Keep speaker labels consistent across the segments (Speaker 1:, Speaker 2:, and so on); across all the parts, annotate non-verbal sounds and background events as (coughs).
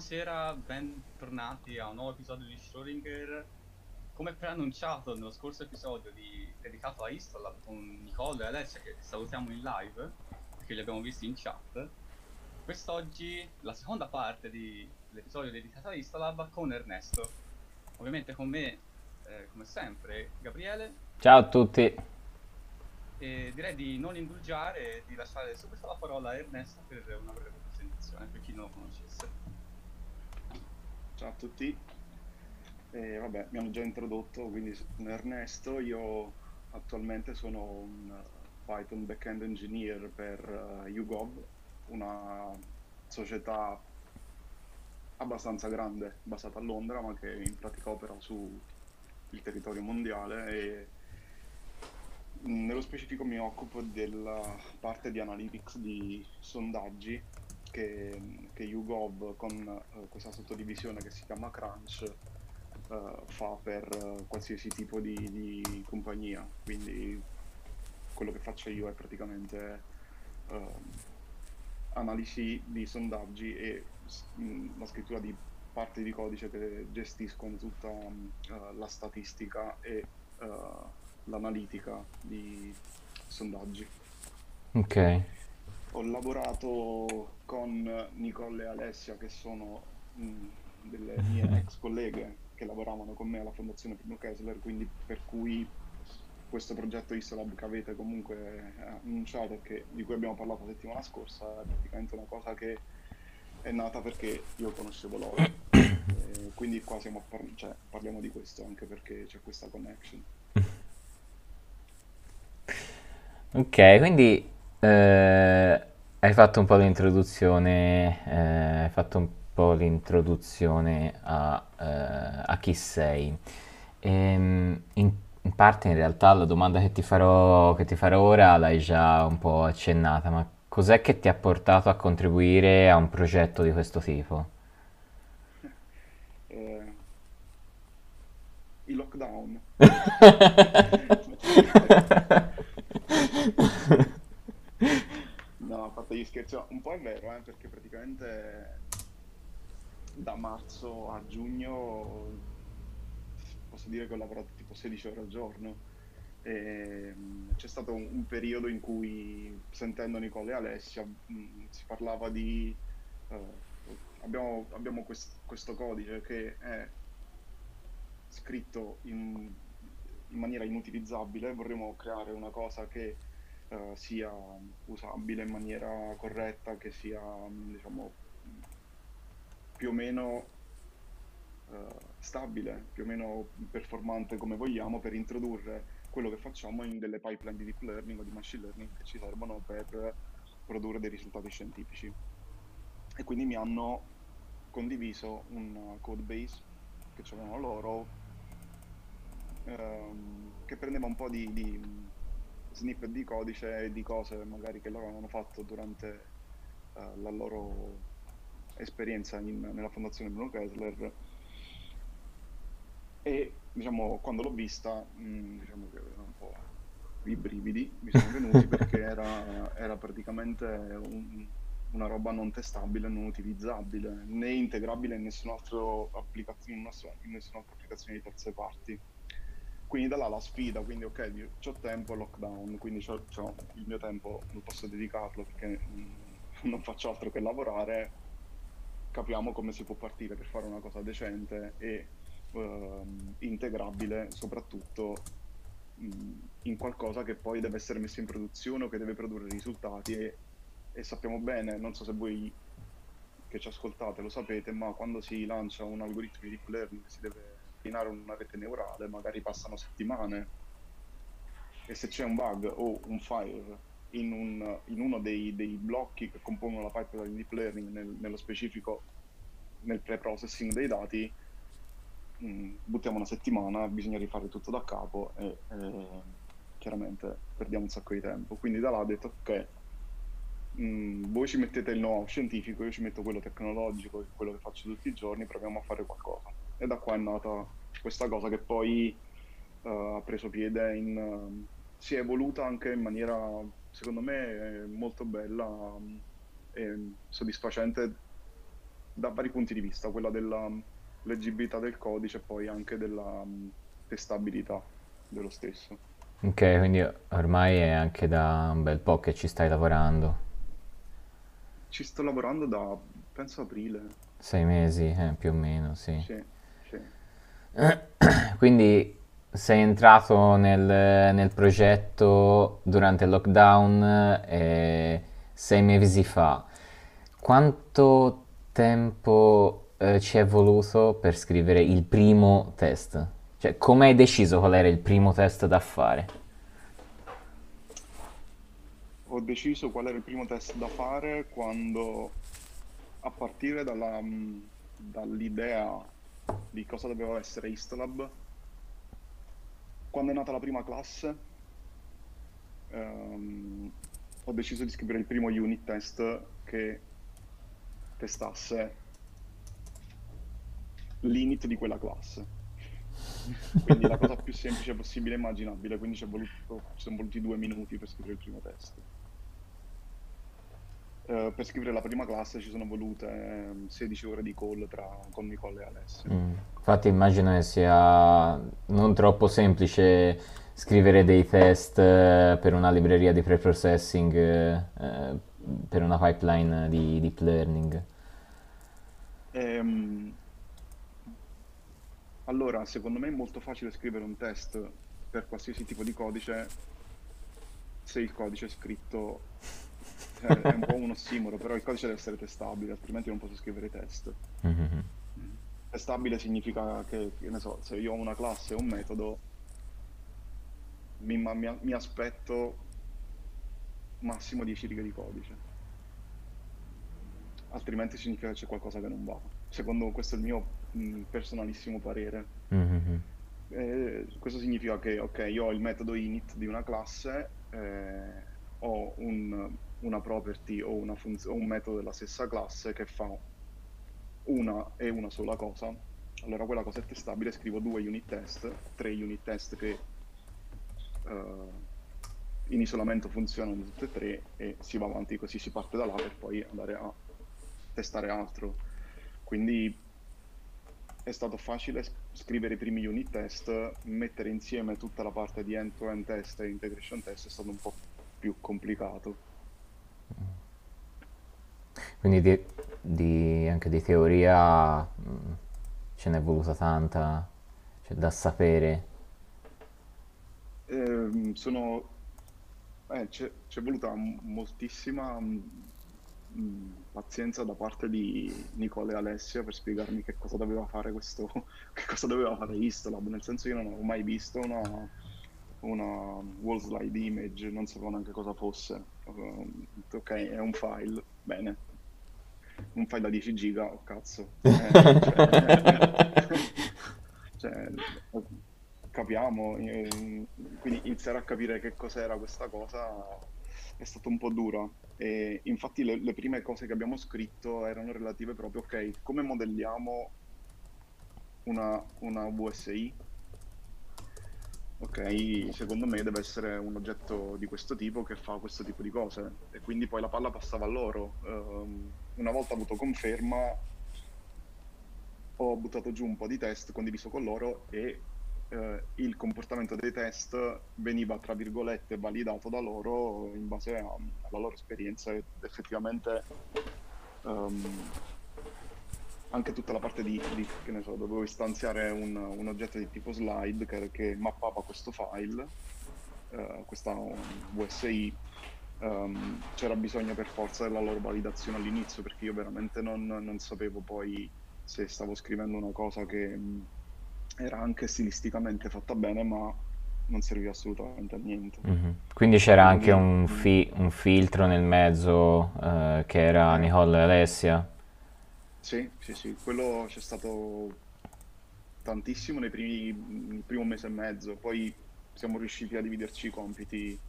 Speaker 1: buonasera, bentornati a un nuovo episodio di Schrödinger. Come preannunciato nello scorso episodio di- dedicato a Istolab con Nicola e Alessia che salutiamo in live, perché li abbiamo visti in chat, quest'oggi la seconda parte di- dell'episodio dedicato a Istolab con Ernesto. Ovviamente con me, eh, come sempre, Gabriele,
Speaker 2: Ciao a tutti.
Speaker 1: e direi di non indulgiare e di lasciare subito la parola a Ernesto per una breve presentazione, per chi non lo conoscesse.
Speaker 3: Ciao a tutti, Eh, vabbè, mi hanno già introdotto, quindi sono Ernesto, io attualmente sono un eh, Python backend engineer per eh, YouGov, una società abbastanza grande, basata a Londra, ma che in pratica opera sul territorio mondiale e mh, nello specifico mi occupo della parte di analytics di sondaggi che, che YouGov con eh, questa sottodivisione che si chiama Crunch eh, fa per eh, qualsiasi tipo di, di compagnia. Quindi quello che faccio io è praticamente analisi di sondaggi e mh, la scrittura di parti di codice che gestiscono tutta eh, la statistica e l'analitica di sondaggi.
Speaker 2: Ok.
Speaker 3: Ho lavorato con Nicole e Alessia, che sono mh, delle mie (laughs) ex colleghe che lavoravano con me alla Fondazione Primo Kessler, quindi per cui questo progetto Isolab che avete comunque annunciato e di cui abbiamo parlato la settimana scorsa è praticamente una cosa che è nata perché io conoscevo loro. (coughs) E quindi qua siamo a par- cioè, parliamo di questo anche perché c'è questa connection.
Speaker 2: Ok, quindi eh, hai fatto un po' l'introduzione, eh, hai fatto un po' l'introduzione a, eh, a chi sei. Ehm, in, in parte in realtà la domanda che ti farò, che ti farò ora l'hai già un po' accennata, ma cos'è che ti ha portato a contribuire a un progetto di questo tipo?
Speaker 3: Eh, il lockdown. (laughs) (laughs) No, a parte gli scherzi, un po' è vero, eh, perché praticamente da marzo a giugno posso dire che ho lavorato tipo 16 ore al giorno. E, mh, c'è stato un, un periodo in cui, sentendo Nicola e Alessia, mh, si parlava di... eh, abbiamo abbiamo quest- questo codice che è scritto in, in maniera inutilizzabile, vorremmo creare una cosa che eh, sia usabile in maniera corretta, che sia, mh, diciamo, più o meno eh, stabile, più o meno performante come vogliamo per introdurre quello che facciamo in delle pipeline di deep learning o di machine learning che ci servono per produrre dei risultati scientifici. E quindi mi hanno condiviso un code base che avevano loro ehm, che prendeva un po' di, di snippet di codice e di cose magari che loro avevano fatto durante eh, la loro esperienza in- nella fondazione Bruno Kessler e diciamo quando l'ho vista mh, diciamo che aveva un po' i brividi mi sono venuti (laughs) perché era, era praticamente un- una roba non testabile, non utilizzabile, né integrabile in altra applicazione, in in nessun'altra applicazione di terze parti. Quindi da là la sfida, quindi ok, ho tempo, lockdown, quindi c'ho, c'ho il mio tempo, non posso dedicarlo perché mm, non faccio altro che lavorare, capiamo come si può partire per fare una cosa decente e ehm, integrabile soprattutto mm, in qualcosa che poi deve essere messo in produzione o che deve produrre risultati e, e sappiamo bene, non so se voi che ci ascoltate lo sapete, ma quando si lancia un algoritmo di deep learning si deve allenare una rete neurale, magari passano settimane e se c'è un bug o un file in, un- in uno dei, dei blocchi che compongono la pipeline di deep learning, nel- nello specifico nel pre-processing dei dati, mh, buttiamo una settimana, bisogna rifare tutto da capo e eh, chiaramente perdiamo un sacco di tempo. Quindi da là ho detto ok, mh, voi ci mettete il know-how scientifico, io ci metto quello tecnologico, quello che faccio tutti i giorni, proviamo a fare qualcosa. E da qua è nata questa cosa che poi eh, ha preso piede in, ehm, si è evoluta anche in maniera, secondo me, molto bella mm, e soddisfacente da vari punti di vista, quella della mm, leggibilità del codice e poi anche della mm, testabilità dello stesso.
Speaker 2: Ok, quindi ormai è anche da un bel po' che ci stai lavorando.
Speaker 3: Ci sto lavorando da, penso, aprile.
Speaker 2: Sei mesi, eh, più o meno. Sì,
Speaker 3: sì. (coughs)
Speaker 2: Quindi sei entrato nel, nel progetto durante il lockdown eh, sei mesi fa. Quanto tempo eh, ci è voluto per scrivere il primo test? Cioè, come hai deciso qual era il primo test da fare?
Speaker 3: Ho deciso qual era il primo test da fare quando, a partire dalla, mm, dall'idea di cosa doveva essere Istolab, quando è nata la prima classe, ehm, ho deciso di scrivere il primo unit test che testasse l'init di quella classe. Quindi la cosa più semplice possibile e immaginabile, quindi ci, voluto- ci sono voluti due minuti per scrivere il primo test. Eh, per scrivere la prima classe ci sono volute ehm, 16 ore di call tra, con Nicole e Alessio.
Speaker 2: Mm. Infatti immagino che sia non troppo semplice scrivere dei test eh, per una libreria di preprocessing, eh, eh, per una pipeline di deep learning.
Speaker 3: Ehm, allora, secondo me è molto facile scrivere un test per qualsiasi tipo di codice se il codice è scritto, cioè, è un po' un ossimoro, però il codice deve essere testabile, altrimenti non posso scrivere test.
Speaker 2: Mhm.
Speaker 3: Testabile significa che, che ne so, se io ho una classe o un metodo, mi, mi- mi aspetto massimo 10 righe di codice, altrimenti significa che c'è qualcosa che non va. Secondo questo è il mio mh, personalissimo parere.
Speaker 2: Mhm.
Speaker 3: Eh, questo significa che, ok, io ho il metodo init di una classe, eh, ho un- una property o, una funz- o un metodo della stessa classe che fa una e una sola cosa. Allora quella cosa è testabile, scrivo due unit test, tre unit test che eh, in isolamento funzionano tutte e tre e si va avanti così, si parte da là per poi andare a testare altro. Quindi è stato facile scrivere i primi unit test, mettere insieme tutta la parte di end-to-end test e integration test è stato un po' più complicato.
Speaker 2: Quindi di, di- anche di teoria mm, ce n'è voluta tanta, cioè da sapere.
Speaker 3: Ehm, sono, eh, c'è voluta moltissima mm, mm, pazienza da parte di Nicole e Alessia per spiegarmi che cosa doveva fare questo, (laughs) che cosa doveva fare Istolab, nel senso io non avevo mai visto una, una wall slide image, non sapevo neanche cosa fosse. Ehm, ok, è un file, bene, un file da 10 giga, oh cazzo. (laughs) Eh, cioè, (laughs) cioè, capiamo, eh, quindi iniziare a capire che cos'era questa cosa è stato un po' dura. E infatti le, le prime cose che abbiamo scritto erano relative proprio, ok, come modelliamo una, una VSI? Ok, secondo me deve essere un oggetto di questo tipo che fa questo tipo di cose e quindi poi la palla passava a loro. Ehm, una volta avuto conferma ho buttato giù un po' di test condiviso con loro e eh, il comportamento dei test veniva, tra virgolette, validato da loro in base a- alla loro esperienza ed effettivamente ehm, anche tutta la parte di, di- che ne so, dovevo istanziare un, un oggetto di tipo slide che, che mappava questo file, eh, questa um, VSI, ehm, c'era bisogno per forza della loro validazione all'inizio perché io veramente non, non sapevo poi se stavo scrivendo una cosa che mh, era anche stilisticamente fatta bene ma non serviva assolutamente a niente.
Speaker 2: Mhm. Quindi c'era anche un, fi- un filtro nel mezzo eh, che era
Speaker 3: eh,
Speaker 2: Nicole e Alessia.
Speaker 3: Sì, sì, sì, quello c'è stato tantissimo nei primi, nel primo mese e mezzo, poi siamo riusciti a dividerci i compiti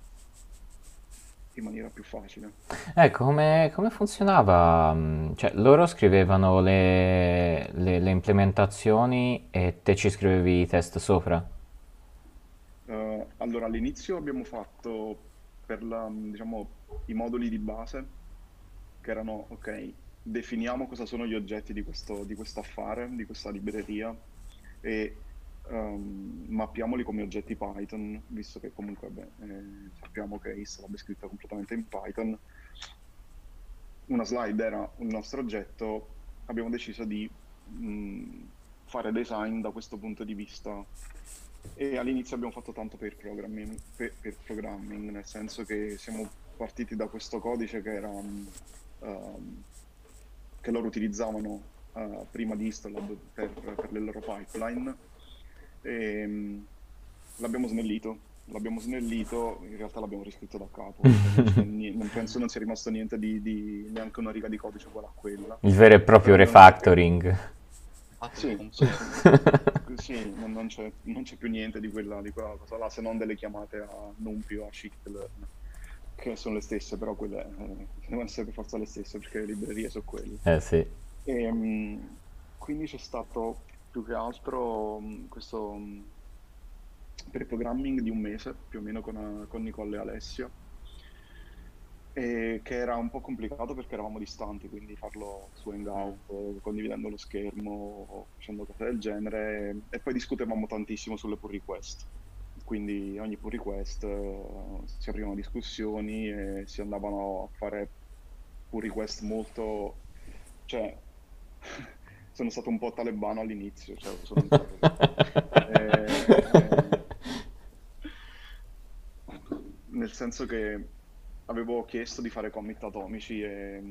Speaker 3: in maniera più facile.
Speaker 2: Ecco, come, come funzionava? Mm, Cioè, loro scrivevano le, le- le implementazioni e te ci scrivevi i test sopra?
Speaker 3: Eh, allora, all'inizio abbiamo fatto per la, diciamo, i moduli di base, che erano, ok, definiamo cosa sono gli oggetti di questo di affare, di questa libreria e um, mappiamoli come oggetti Python, visto che comunque beh, eh, sappiamo che Islab è scritta completamente in Python. Una slide era un nostro oggetto, abbiamo deciso di mh, mm, fare design da questo punto di vista e all'inizio abbiamo fatto tanto per programming, per, per programming, nel senso che siamo partiti da questo codice che era um, che loro utilizzavano uh, prima di Istolab per, per, le loro pipeline e um, l'abbiamo snellito l'abbiamo snellito, in realtà l'abbiamo riscritto da capo, (laughs) non, penso non sia rimasto niente di, di, neanche una riga di codice uguale a quella.
Speaker 2: Il vero e proprio refactoring.
Speaker 3: Sì, sì, (laughs) sì non, non, c'è, non, c'è, più niente di quella, di quella, cosa là, se non delle chiamate a NumPy o a Scikit-learn, che sono le stesse, però quelle eh, devono essere per forza le stesse, perché le librerie sono quelle.
Speaker 2: Eh sì.
Speaker 3: E, um, quindi c'è stato più che altro um, questo um, per programming di un mese, più o meno con, con Nicole e Alessio, e che era un po' complicato perché eravamo distanti, quindi farlo su Hangout, condividendo lo schermo, facendo cose del genere, e poi discutevamo tantissimo sulle pull request. Quindi ogni pull request uh, si aprivano discussioni e si andavano a fare pull request molto... cioè (laughs) sono stato un po' talebano all'inizio, cioè, sono (laughs) eh, eh, nel senso che avevo chiesto di fare commit atomici e,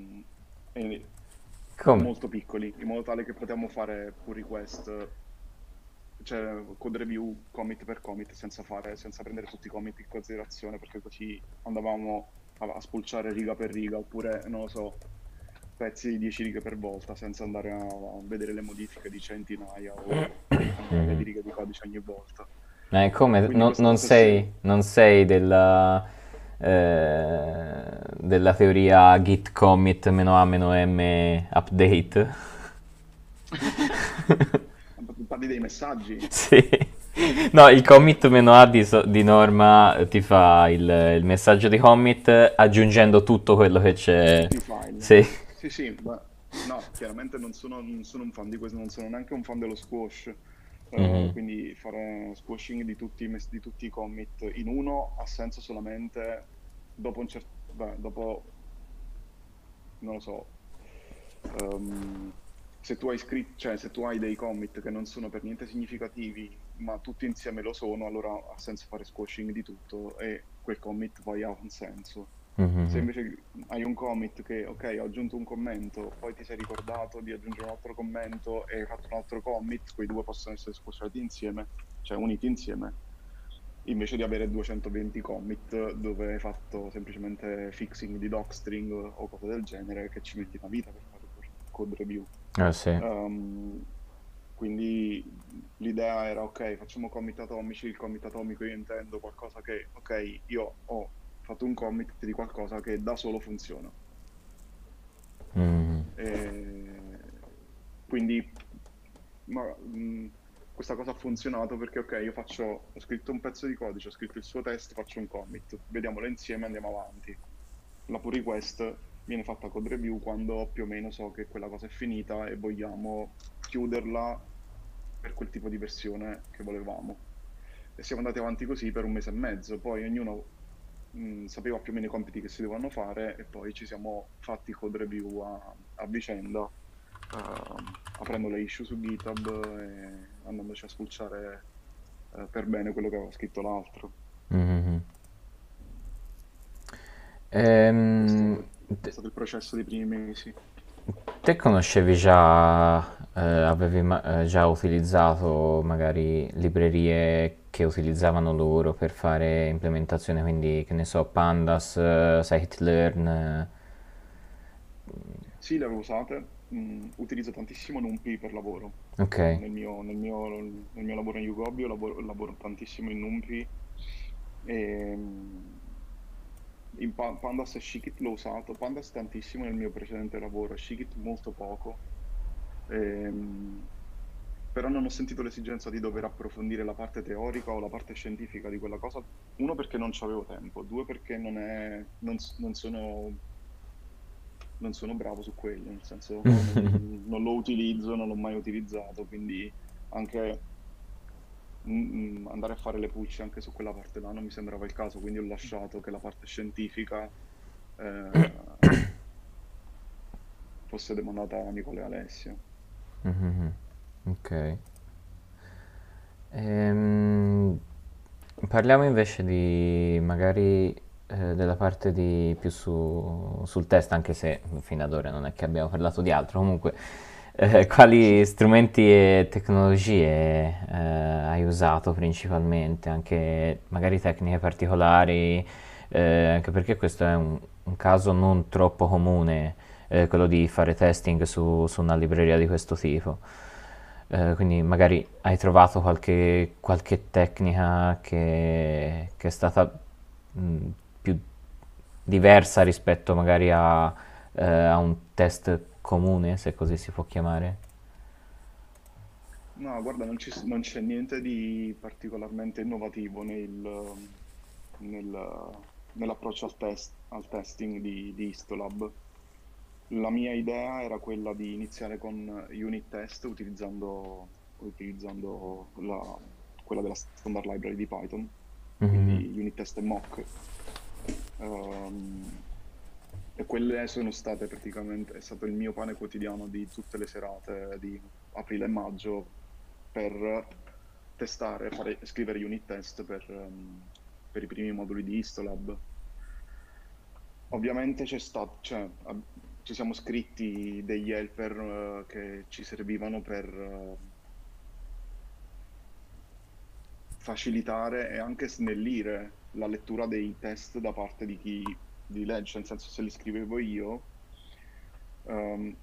Speaker 3: e molto piccoli, in modo tale che potevamo fare pull request, cioè code review commit per commit, senza, fare, senza prendere tutti i commit in considerazione, perché così andavamo a, a spulciare riga per riga, oppure, non lo so, pezzi di 10 righe per volta, senza andare a, a vedere le modifiche di centinaia o (clears throat) di righe di codice ogni volta.
Speaker 2: Eh, come? Non, non, sei, non sei della eh, della teoria git commit "-a-m update. (laughs) (laughs)
Speaker 3: Dei messaggi? (laughs)
Speaker 2: Sì. No, il commit "-a" di, so- di norma ti fa il, il, messaggio di commit aggiungendo tutto quello che c'è.
Speaker 3: Sì. Sì, sì, ma no, chiaramente non sono, non sono, un fan di questo, non sono neanche un fan dello squash. Mm-hmm. Uh, quindi fare squashing di tutti, di tutti, i commit in uno ha senso solamente dopo un certo... Dopo... non lo so. Um, se tu hai scritto, cioè se tu hai dei commit che non sono per niente significativi, ma tutti insieme lo sono, allora ha senso fare squashing di tutto e quel commit poi ha un senso. Mm-hmm. Se invece hai un commit che, ok, ho aggiunto un commento, poi ti sei ricordato di aggiungere un altro commento e hai fatto un altro commit, quei due possono essere squashati insieme, cioè uniti insieme, invece di avere 220 commit dove hai fatto semplicemente fixing di docstring o cose del genere che ci metti una vita per code review.
Speaker 2: Ah, sì.
Speaker 3: um, quindi l'idea era ok, facciamo commit atomici, il commit atomico io intendo qualcosa che, ok, io ho fatto un commit di qualcosa che da solo funziona.
Speaker 2: Mm.
Speaker 3: E... Quindi ma, mh, questa cosa ha funzionato perché ok, io faccio, ho scritto un pezzo di codice, ho scritto il suo test, faccio un commit, vediamolo insieme e andiamo avanti. La pull request viene fatta code review quando più o meno so che quella cosa è finita e vogliamo chiuderla per quel tipo di versione che volevamo. E siamo andati avanti così per un mese e mezzo, poi ognuno mh, sapeva più o meno i compiti che si dovevano fare e poi ci siamo fatti code review a, a vicenda, uh, aprendo le issue su GitHub e andandoci a spulciare uh, per bene quello che aveva scritto l'altro.
Speaker 2: Mm-hmm. Ehm,
Speaker 3: è stato il processo dei primi mesi.
Speaker 2: Te conoscevi già, eh, avevi ma- eh, già utilizzato magari librerie che utilizzavano loro per fare implementazione, quindi che ne so, Pandas, uh, Scikit-learn. Eh.
Speaker 3: Sì, le avevo usate. Mm, utilizzo tantissimo NumPy per lavoro.
Speaker 2: Ok.
Speaker 3: Nel mio, nel mio, nel mio lavoro in Ugobi lavoro, lavoro tantissimo in NumPy. E, mm, in Pandas e Scikit l'ho usato. Pandas tantissimo nel mio precedente lavoro, Scikit molto poco. E, però non ho sentito l'esigenza di dover approfondire la parte teorica o la parte scientifica di quella cosa. Uno perché non avevo tempo, due perché non, è, non, non sono non sono bravo su quello, nel senso non, (laughs) non lo utilizzo, non l'ho mai utilizzato, quindi anche andare a fare le push anche su quella parte là non mi sembrava il caso, quindi ho lasciato che la parte scientifica eh, fosse demandata a Nicola e Alessio.
Speaker 2: Mhm, Ok. Ehm, parliamo invece di magari eh, della parte di più su- sul test, anche se fino ad ora non è che abbiamo parlato di altro. Comunque, eh, quali strumenti e tecnologie eh, hai usato principalmente? Anche magari tecniche particolari, eh, anche perché questo è un, un caso non troppo comune, eh, quello di fare testing su, su una libreria di questo tipo. Eh, quindi magari hai trovato qualche, qualche tecnica che, che è stata mh, più diversa rispetto magari a, eh, a un test comune, se così si può chiamare.
Speaker 3: No, guarda, non ci- non c'è niente di particolarmente innovativo nel, nel- nell'approccio al test, al testing di, di Histolab. La mia idea era quella di iniziare con unit test utilizzando, utilizzando la- quella della standard library di Python,
Speaker 2: Mhm.
Speaker 3: quindi unit test e mock. Ehm, e quelle sono state praticamente, è stato il mio pane quotidiano di tutte le serate di aprile e maggio per testare, fare, scrivere unit test per, ehm, per i primi moduli di Histolab. Ovviamente c'è stato, cioè, ci siamo scritti degli helper eh, che ci servivano per eh, facilitare e anche snellire la lettura dei test da parte di chi li legge, nel senso se li scrivevo io, ehm,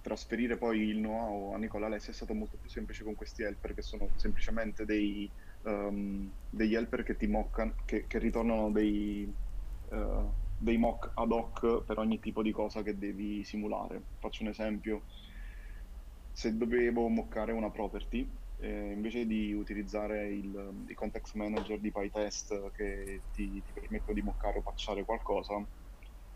Speaker 3: trasferire poi il know-how a Nicola Alessi è stato molto più semplice con questi helper che sono semplicemente dei, ehm, degli helper che ti moccano, che, che ritornano dei, eh, dei mock ad hoc per ogni tipo di cosa che devi simulare. Faccio un esempio, se dovevo moccare una property, eh, invece di utilizzare il, i context manager di PyTest che ti, ti permettono di moccare o patchare qualcosa,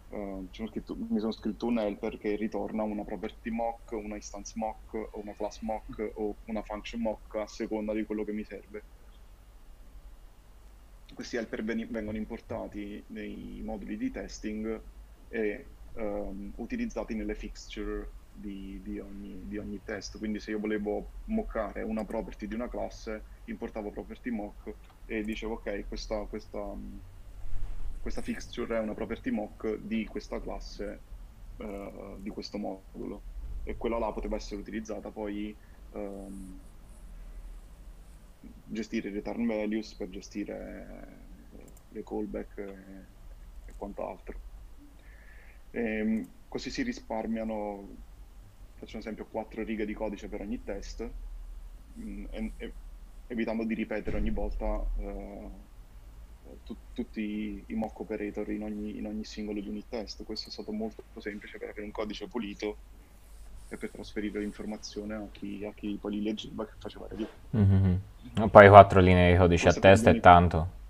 Speaker 3: eh, scritto- mi sono scritto un helper che ritorna una property mock, una instance mock, o una class mock o una function mock a seconda di quello che mi serve. Questi helper vengono importati nei moduli di testing e ehm, utilizzati nelle fixture di, di ogni, di ogni test. Quindi se io volevo moccare una property di una classe, importavo property mock e dicevo ok, questa, questa, questa fixture è una property mock di questa classe, eh, di questo modulo. E quella là poteva essere utilizzata poi ehm, gestire i return values per gestire eh, le callback e, e quant'altro. Ehm, così si risparmiano, faccio un esempio, 4 righe di codice per ogni test, mh, e- e- evitando di ripetere ogni volta eh, tu- tutti i mock operator in ogni, in ogni singolo unit test. Questo è stato molto semplice per avere un codice pulito e per trasferire l'informazione a chi, a chi poi li leggeva che faceva review.
Speaker 2: Mhm. E Poi quattro linee di codice a
Speaker 3: Forse per
Speaker 2: testa è tanto.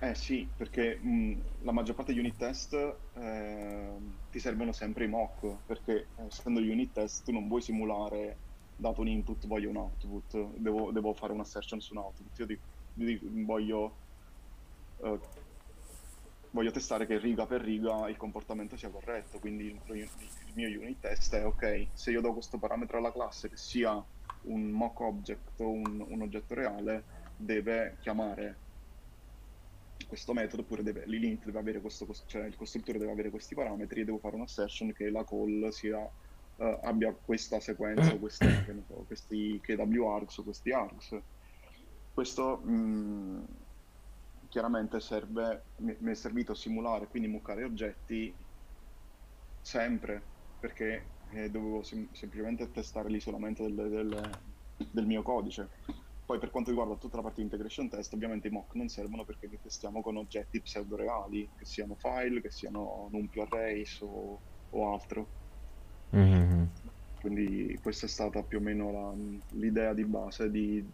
Speaker 3: Eh sì, perché mh, la maggior parte degli unit test ehm, ti servono sempre i mock, perché eh, essendo gli unit test tu non vuoi simulare, dato un input, voglio un output, devo, devo fare un assertion su un output. Io dico- dico- voglio, eh, voglio testare che riga per riga il comportamento sia corretto, quindi il, il mio unit test è ok, se io do questo parametro alla classe che sia un mock object o un, un oggetto reale, deve chiamare questo metodo oppure deve, l'init deve avere questo, cioè il costruttore deve avere questi parametri e devo fare un'assertion che la call sia, eh, abbia questa sequenza, o queste, che so, questi KW args o questi args. Questo mh, chiaramente serve, mi, mi è servito a simulare, quindi muccare oggetti sempre, perché eh, dovevo sem- semplicemente testare l'isolamento del, del- del mio codice. Poi per quanto riguarda tutta la parte di integration test, ovviamente i mock non servono perché li testiamo con oggetti pseudo-reali, che siano file, che siano numpy arrays o, o altro.
Speaker 2: Mhm.
Speaker 3: Quindi questa è stata più o meno la- l'idea di base di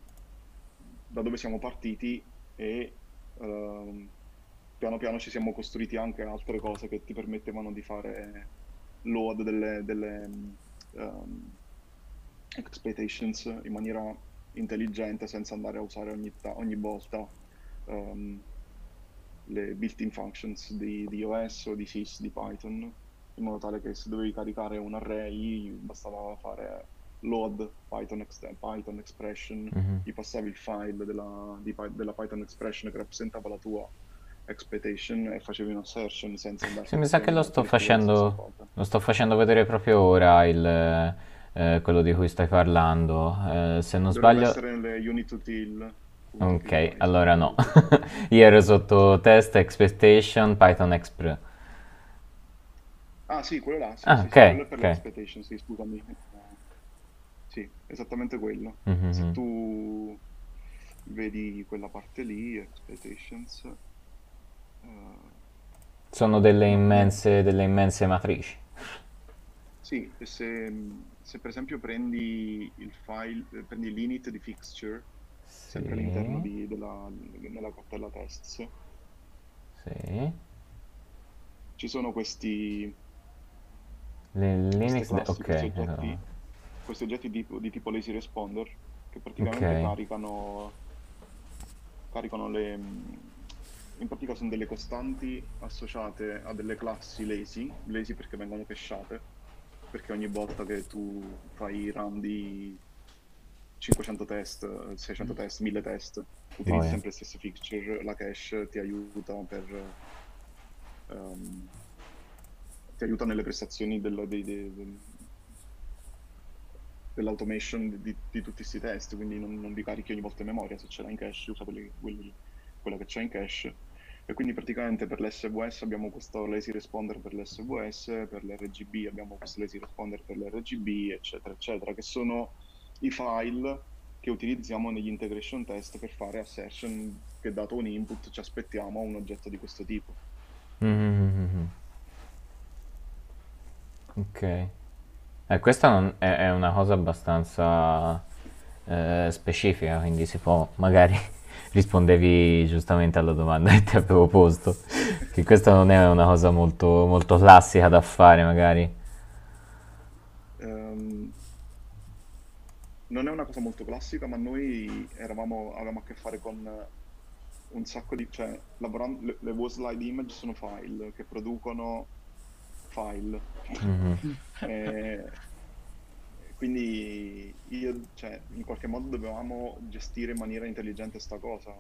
Speaker 3: da dove siamo partiti e ehm, piano piano ci siamo costruiti anche altre cose che ti permettevano di fare load delle, delle um, expectations in maniera intelligente senza andare a usare ogni, ta- ogni volta um, le built-in functions di, di OS o di sys di Python in modo tale che se dovevi caricare un array bastava fare load Python, ex- Python expression,
Speaker 2: Mhm.
Speaker 3: gli passavi il file della, di della Python expression che rappresentava la tua expectation e facevi una assertion senza andare
Speaker 2: Sì, mi sa che lo sto
Speaker 3: a
Speaker 2: facendo, lo sto facendo vedere proprio ora il, eh, quello di cui stai parlando. Eh, se non
Speaker 3: Dovrebbe
Speaker 2: sbaglio...
Speaker 3: essere nelle unit util.
Speaker 2: Ok, allora no. (laughs) Io ero sotto test expectation Python Express.
Speaker 3: Ah sì, quello là, sì,
Speaker 2: Ah,
Speaker 3: sì, sì,
Speaker 2: ok,
Speaker 3: quello per
Speaker 2: ok.
Speaker 3: l'expectation, sì, scusami. Eh, Sì, esattamente quello.
Speaker 2: Mhm.
Speaker 3: Se tu vedi quella parte lì, expectations, eh,
Speaker 2: Sono delle immense, delle immense matrici.
Speaker 3: sì, e se, se per esempio prendi il file, prendi l'init di fixture, sempre all'interno
Speaker 2: Sì,
Speaker 3: di- della, nella cartella tests,
Speaker 2: sì.
Speaker 3: ci sono questi,
Speaker 2: Le- Linux,
Speaker 3: classi,
Speaker 2: ok.
Speaker 3: questi oggetti,
Speaker 2: allora.
Speaker 3: questi oggetti di, di tipo lazy responder che praticamente
Speaker 2: Ok.
Speaker 3: caricano, caricano le... In pratica sono delle costanti associate a delle classi lazy, lazy perché vengono cachate, perché ogni volta che tu fai run di 500 test, 600 test, 1000 test, utilizzi
Speaker 2: Boia.
Speaker 3: sempre le stesse fixture, la cache ti aiuta per... ehm, ti aiuta nelle prestazioni del- dei- dei- del- dell'automation di, di- di tutti questi test, quindi non, non li carichi ogni volta in memoria, se ce l'hai in cache usa quelli- quelli- quella che c'è in cache. E quindi praticamente per l'SVS abbiamo questo lazy responder per l'SVS, per l'RGB abbiamo questo lazy responder per l'RGB, eccetera, eccetera, che sono i file che utilizziamo negli integration test per fare assertion che dato un input ci aspettiamo un oggetto di questo tipo.
Speaker 2: Mhm. Ok. Eh, questa è, è una cosa abbastanza eh, specifica, quindi si può, magari rispondevi giustamente alla domanda che ti avevo posto, che questa non è una cosa molto, molto classica da fare, magari.
Speaker 3: Ehm, non è una cosa molto classica, ma noi eravamo, avevamo a che fare con un sacco di... cioè, lavorando, le, le WoSlide image sono file che producono file.
Speaker 2: Mhm.
Speaker 3: E quindi io, cioè, in qualche modo dovevamo gestire in maniera intelligente sta cosa.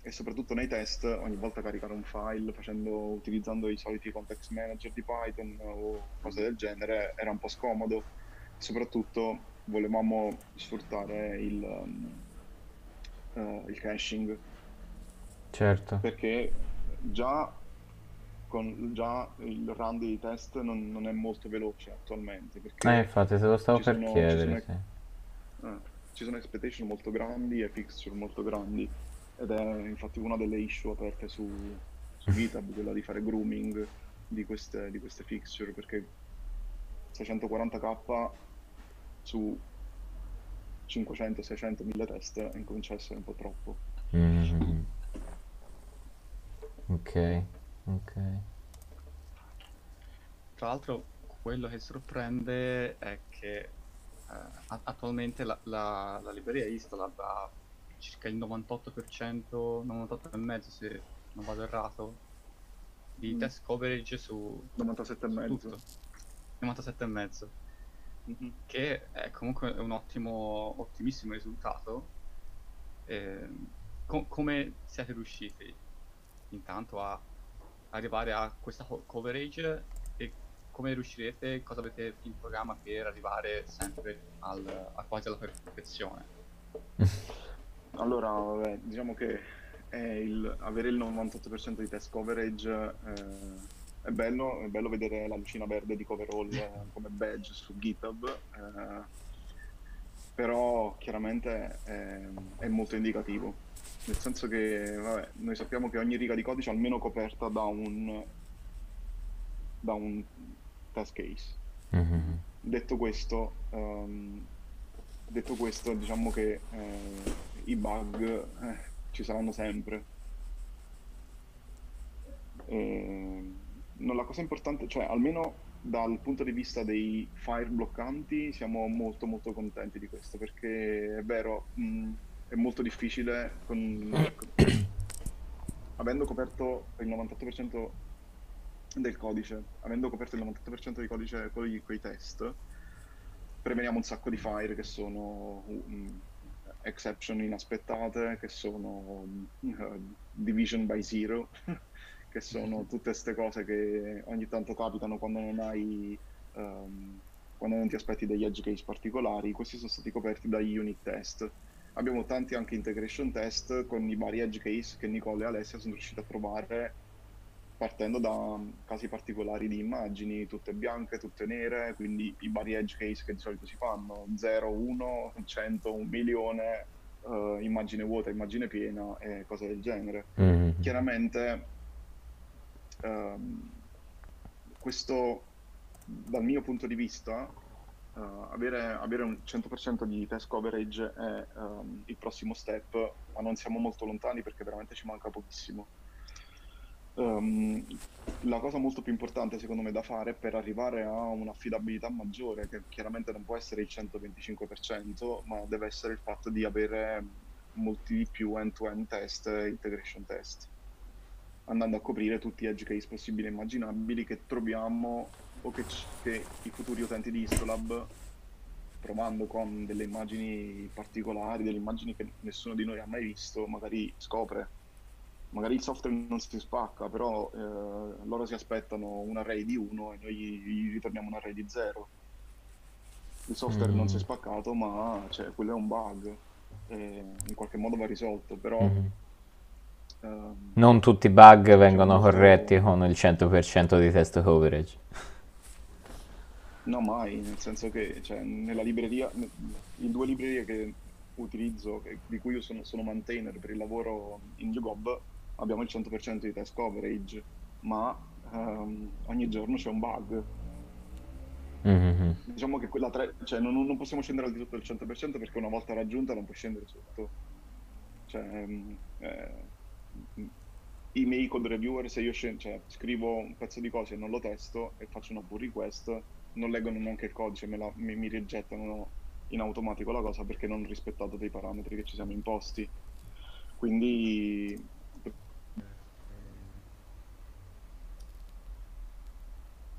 Speaker 3: E soprattutto nei test ogni volta caricare un file facendo, utilizzando i soliti context manager di Python o cose del genere era un po' scomodo. Soprattutto volevamo sfruttare il, um, eh, il caching.
Speaker 2: Certo.
Speaker 3: perché già, con, già il run dei test non, non è molto veloce attualmente perché
Speaker 2: Eh, infatti, te lo stavo
Speaker 3: ci
Speaker 2: per
Speaker 3: sono- ci
Speaker 2: chiedere,
Speaker 3: sono-
Speaker 2: sì.
Speaker 3: eh, ci sono expectation molto grandi e fixture molto grandi ed è infatti una delle issue aperte su, su (laughs) GitHub, quella di fare grooming di queste, di queste fixture perché 640k su 500, 600, 1000 test incomincia a essere un po' troppo.
Speaker 2: Mhm. Ok, ok.
Speaker 1: Tra l'altro, quello che sorprende è che eh, attualmente la, la, la libreria Istolab ha circa il 98%, 98,5% se non vado errato, di
Speaker 3: Mm.
Speaker 1: test coverage su,
Speaker 3: 97 e
Speaker 1: su
Speaker 3: mezzo.
Speaker 1: tutto. 97,5%,
Speaker 3: Mhm.
Speaker 1: che è comunque un ottimo, ottimissimo risultato. Ehm, co- come siete riusciti intanto a arrivare a questa co- coverage e come riuscirete, cosa avete in programma per arrivare sempre al, a quasi alla perfezione? (laughs)
Speaker 3: Allora, vabbè, diciamo che il- avere il 98% di test coverage eh, è bello, è bello vedere la lucina verde di coverall eh, come badge su GitHub, eh, però chiaramente è, è molto indicativo, nel senso che vabbè, noi sappiamo che ogni riga di codice è almeno coperta da un, da un test case.
Speaker 2: Mhm.
Speaker 3: Detto questo, ehm, detto questo, diciamo che eh, i bug eh, ci saranno sempre. E, non la cosa importante, cioè almeno dal punto di vista dei fire bloccanti siamo molto molto contenti di questo perché è vero, mh, è molto difficile con, con- (coughs) avendo coperto il 98% del codice, avendo coperto il 98% del codice con quei test, preveniamo un sacco di fire che sono mm, exception inaspettate, che sono mm, eh, division by zero, (laughs) che sono tutte queste cose che ogni tanto capitano quando non hai ehm, quando non ti aspetti degli edge case particolari. Questi sono stati coperti dagli unit test. Abbiamo tanti anche integration test con i vari edge case che Nicole e Alessia sono riusciti a trovare partendo da casi particolari di immagini, tutte bianche, tutte nere, quindi i vari edge case che di solito si fanno, 0, 1, 100, 1 milione, eh, immagine vuota, immagine piena e cose del genere.
Speaker 2: Mhm.
Speaker 3: Chiaramente ehm, questo dal mio punto di vista eh, avere, avere un 100% di test coverage è ehm, il prossimo step, ma non siamo molto lontani perché veramente ci manca pochissimo. Ehm, la cosa molto più importante secondo me da fare per arrivare a un'affidabilità maggiore, che chiaramente non può essere il 125%, ma deve essere il fatto di avere molti di più end-to-end test integration test, andando a coprire tutti gli edge case possibili e immaginabili che troviamo o che, c- che i futuri utenti di Histolab, provando con delle immagini particolari, delle immagini che nessuno di noi ha mai visto, magari scopre magari il software non si spacca, però eh, loro si aspettano un array di 1 e noi gli, ritorniamo un array di 0. Il software non si è
Speaker 2: Mm.
Speaker 3: spaccato, ma cioè, quello è un bug e in qualche modo va risolto, però
Speaker 2: Mhm. Non tutti i bug vengono corretti con il 100% di test coverage.
Speaker 3: No, mai, nel senso che cioè, nella libreria, in due librerie che utilizzo, che- di cui io sono, sono maintainer per il lavoro in GitHub, abbiamo il 100% di test coverage, ma ehm, ogni giorno c'è un bug.
Speaker 2: Mhm.
Speaker 3: Diciamo che quella tre, cioè, non, non possiamo scendere al di sotto del 100% perché una volta raggiunta non puoi scendere sotto. Cioè, ehm, eh, i miei code reviewer, se io scen- cioè, scrivo un pezzo di cose e non lo testo e faccio una pull request, non leggono neanche il codice, me la- mi, mi rigettano in automatico la cosa perché non ho rispettato dei parametri che ci siamo imposti. Quindi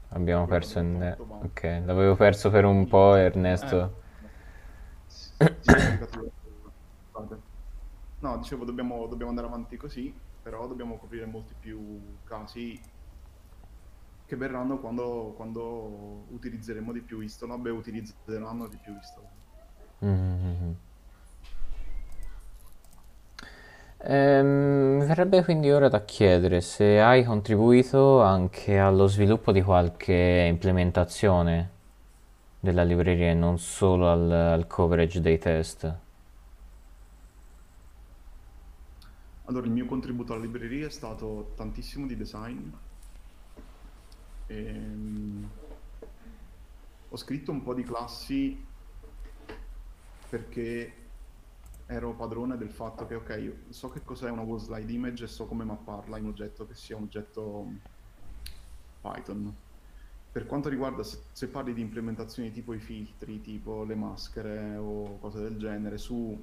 Speaker 2: Abbiamo perso
Speaker 3: ma
Speaker 2: Ok, l'avevo perso per un po', Ernesto.
Speaker 3: sì, sì, significativo. Scusate. No, dicevo, dobbiamo, dobbiamo andare avanti così, però dobbiamo coprire molti più casi che verranno quando, quando utilizzeremo di più Histolab e utilizzeranno di più Histolab.
Speaker 2: Mhm. Ehm, mi verrebbe quindi ora da chiedere se hai contribuito anche allo sviluppo di qualche implementazione della libreria e non solo al, al coverage dei test.
Speaker 3: Allora, il mio contributo alla libreria è stato tantissimo di design. Ehm, ho scritto un po' di classi perché ero padrone del fatto che, ok, so che cos'è una wall slide image e so come mapparla in un oggetto che sia un oggetto Python. Per quanto riguarda, se, se parli di implementazioni tipo i filtri, tipo le maschere o cose del genere, su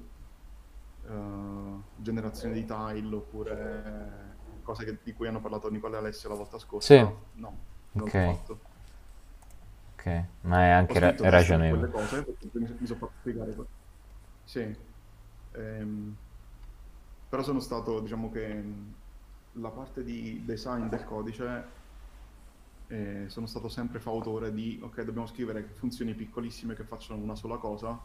Speaker 3: eh, generazione di tile oppure cose che- di cui hanno parlato Nicola e Alessio la volta scorsa,
Speaker 2: Sì,
Speaker 3: no, non l'ho
Speaker 2: ok,
Speaker 3: fatto.
Speaker 2: ok, ma è anche ra- ragionevole.
Speaker 3: cose mi, mi sono fatto spiegare. Sì, ehm, però sono stato, diciamo che la parte di design del codice eh, sono stato sempre fautore di, ok, dobbiamo scrivere funzioni piccolissime che facciano una sola cosa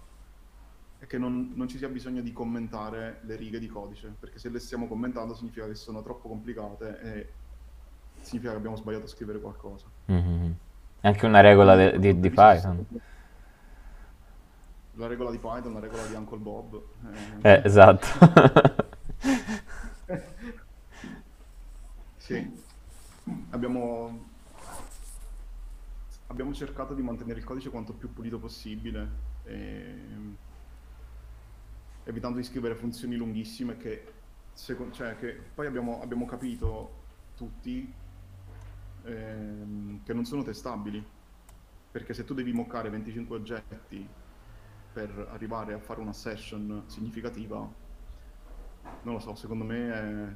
Speaker 3: e che non, non ci sia bisogno di commentare le righe di codice, perché se le stiamo commentando significa che sono troppo complicate e significa che abbiamo sbagliato a scrivere qualcosa.
Speaker 2: Mhm. È anche una regola de- di, di
Speaker 3: è
Speaker 2: Python.
Speaker 3: la regola di Python, la regola di Uncle Bob.
Speaker 2: Eh,
Speaker 3: eh,
Speaker 2: esatto. (laughs)
Speaker 3: Sì, abbiamo, abbiamo cercato di mantenere il codice quanto più pulito possibile, ehm, evitando di scrivere funzioni lunghissime che, seco- cioè, che poi abbiamo, abbiamo capito tutti ehm, che non sono testabili, perché se tu devi moccare 25 oggetti per arrivare a fare una session significativa, non lo so, secondo me è-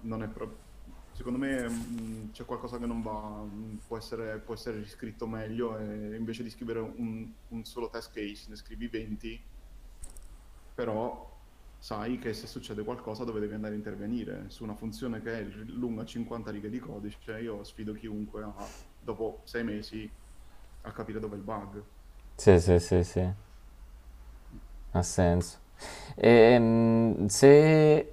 Speaker 3: non è proprio... Secondo me mh, c'è qualcosa che non va, mh, può essere, può essere riscritto meglio e invece di scrivere un, un solo test case ne scrivi 20, però sai che se succede qualcosa dove devi andare a intervenire su una funzione che è lunga 50 righe di codice, io sfido chiunque a, dopo sei mesi a capire dove è il bug.
Speaker 2: Sì, sì, sì, sì. Ha senso. Ehm, se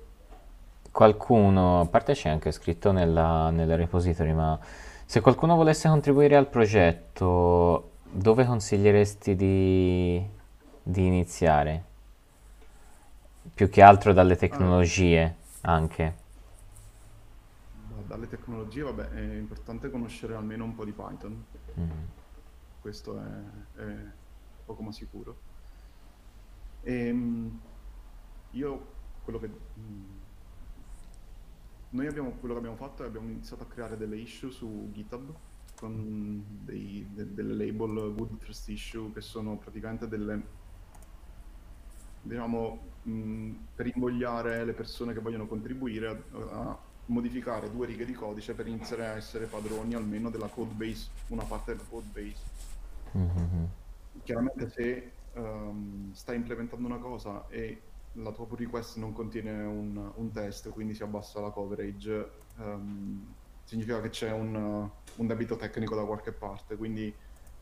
Speaker 2: qualcuno, a parte c'è anche scritto nella, nella repository, ma se qualcuno volesse contribuire al progetto, dove consiglieresti di, di iniziare? Più che altro dalle tecnologie, anche.
Speaker 3: da- dalle tecnologie, vabbè, è importante conoscere almeno un po' di Python,
Speaker 2: Mm.
Speaker 3: questo è, è poco ma sicuro. Ehm, io quello che... mm, Noi abbiamo, quello che abbiamo fatto è abbiamo iniziato a creare delle issue su GitHub con dei- de- delle label good first issue che sono praticamente delle, diciamo, mh, per invogliare le persone che vogliono contribuire a, a modificare due righe di codice per iniziare a essere padroni almeno della code base, una parte della code base.
Speaker 2: Mhm.
Speaker 3: Chiaramente se ehm, stai implementando una cosa e la tua pull request non contiene un, un test, quindi si abbassa la coverage, ehm, significa che c'è un, un debito tecnico da qualche parte. Quindi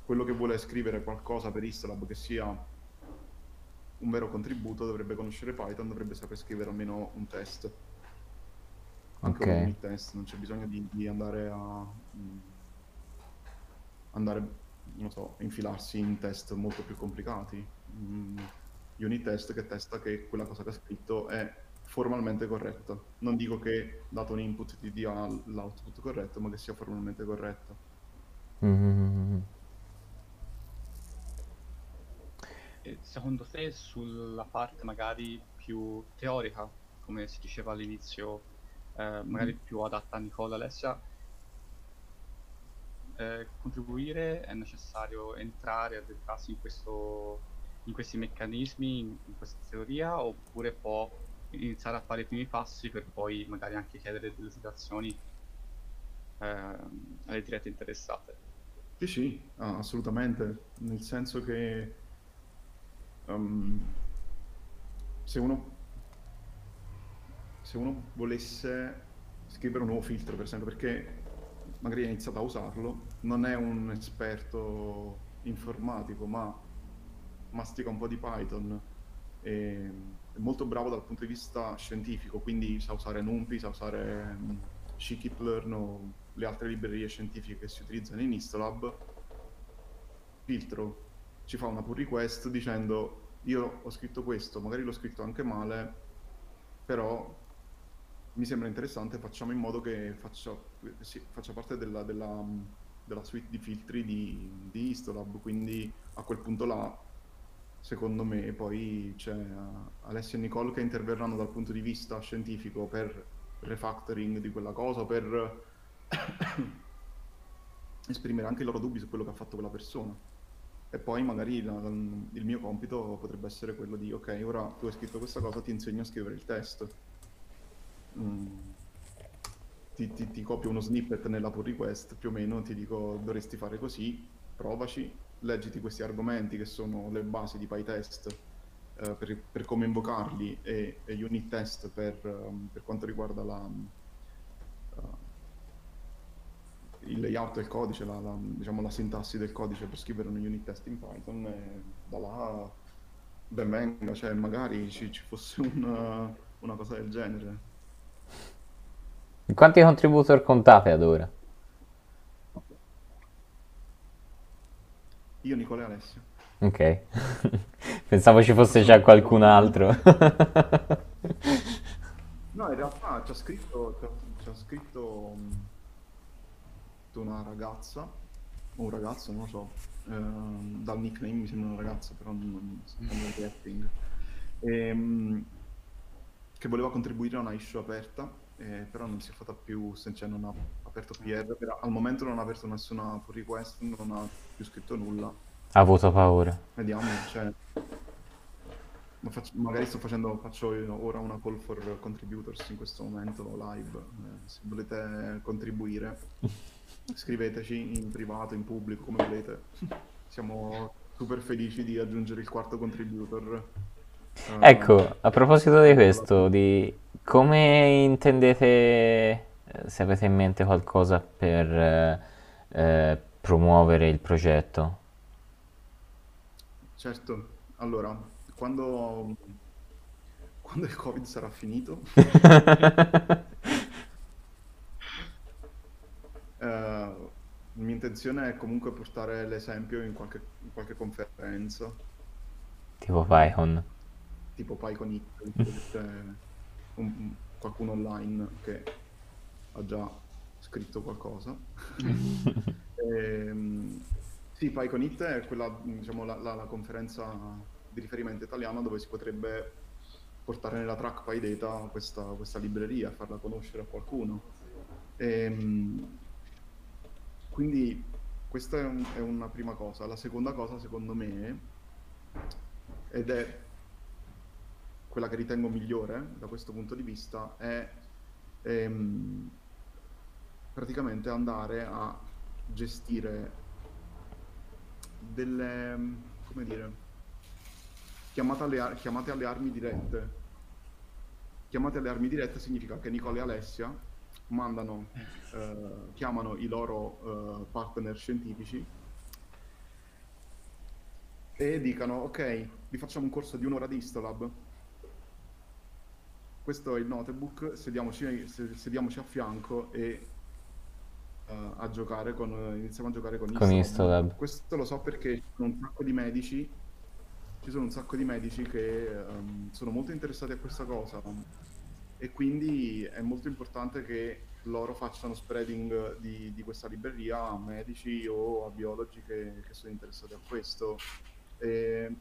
Speaker 3: quello che vuole scrivere qualcosa per Istlab che sia un vero contributo dovrebbe conoscere Python, dovrebbe saper scrivere almeno un test, anche un
Speaker 2: Ok.
Speaker 3: unit test, non c'è bisogno di, di andare a mm, andare, non so, infilarsi in test molto più complicati. Mm, unit test che testa che quella cosa che ha scritto è formalmente corretta. Non dico che dato un input ti dia l'output corretto, ma che sia formalmente corretta.
Speaker 2: Mhm.
Speaker 1: E secondo te sulla parte magari più teorica, come si diceva all'inizio, eh, magari più adatta a Nicola Alessia, eh, contribuire è necessario entrare, addentrarsi in questo, in questi meccanismi, in, in questa teoria, oppure può iniziare a fare i primi passi per poi magari anche chiedere delle citazioni ehm, alle dirette interessate.
Speaker 3: Sì, sì, ah, assolutamente, nel senso che ehm, se uno, se uno volesse scrivere un nuovo filtro, per esempio, perché magari ha iniziato a usarlo, non è un esperto informatico, ma mastica un po' di Python, è molto bravo dal punto di vista scientifico, quindi sa usare NumPy, sa usare mm, scikit-learn o le altre librerie scientifiche che si utilizzano in Istolab, filtro, ci fa una pull request dicendo io ho scritto questo, magari l'ho scritto anche male, però mi sembra interessante, facciamo in modo che faccia, sì, faccia parte della, della, della suite di filtri di, di Istolab, quindi a quel punto là, secondo me, poi c'è uh, Alessia e Nicole che interverranno dal punto di vista scientifico per refactoring di quella cosa, per (coughs) esprimere anche i loro dubbi su quello che ha fatto quella persona. E poi magari la- la- il mio compito potrebbe essere quello di, ok, ora tu hai scritto questa cosa, ti insegno a scrivere il test. Mm. Ti, ti- ti copio uno snippet nella pull request, più o meno ti dico dovresti fare così, provaci, leggiti questi argomenti che sono le basi di PyTest eh, per, per come invocarli e, e unit test per, ehm, per quanto riguarda la, eh, il layout del codice, la, la- diciamo, la sintassi del codice per scrivere un unit test in Python e da là ben venga, cioè magari ci, ci fosse una, una cosa del genere.
Speaker 2: Quanti contributor contate ad ora?
Speaker 3: Io, Nicola e Alessio.
Speaker 2: Ok. (laughs) Pensavo ci fosse già qualcun altro.
Speaker 3: No, in realtà c'ha scritto, c'ha, c'ha scritto una ragazza, o un ragazzo, non lo so, ehm, dal nickname mi sembra una ragazza, però non, facendo il reacting, ehm, che voleva contribuire a una issue aperta, eh, però non si è fatta più, cioè non ha, aperto PR, però al momento non ha aperto nessuna pull request, non ha più scritto nulla.
Speaker 2: Ha avuto paura.
Speaker 3: Vediamo, cioè... ma faccio- magari sto facendo, faccio io ora una call for contributors in questo momento live. Eh, se volete contribuire, (laughs) scriveteci in privato, in pubblico, come volete. Siamo super felici di aggiungere il quarto contributor. (laughs)
Speaker 2: Ecco, a proposito di questo, di come intendete, se avete in mente qualcosa per eh, promuovere il progetto?
Speaker 3: Certo, allora, quando, quando il Covid sarà finito, (laughs) (laughs) eh, la mia intenzione è comunque portare l'esempio in qualche, in qualche conferenza,
Speaker 2: Tipo PyCon.
Speaker 3: tipo PyCon It, c'è un- qualcuno online che ha già scritto qualcosa. (laughs) Ehm, sì, PyCon It è quella, diciamo, la, la- la conferenza di riferimento italiana dove si potrebbe portare nella track PyData questa, questa libreria, farla conoscere a qualcuno. Ehm, quindi questa è, un- è una prima cosa. La seconda cosa, secondo me, ed è quella che ritengo migliore da questo punto di vista, è ehm, praticamente andare a gestire delle, come dire, chiamate alle, chiamate alle armi dirette. Chiamate alle armi dirette significa che Nicola e Alessia mandano, eh, chiamano i loro eh, partner scientifici e dicano ok, vi facciamo un corso di un'ora di Istolab. Questo è il notebook, sediamoci, se- sediamoci a fianco e eh, a giocare con, iniziamo a giocare con
Speaker 2: Con
Speaker 3: Istolab.
Speaker 2: Istolab.
Speaker 3: Questo lo so perché ci sono un sacco di medici, ci sono un sacco di medici che ehm, sono molto interessati a questa cosa e quindi è molto importante che loro facciano spreading di, di questa libreria a medici o a biologi che, che sono interessati a questo. E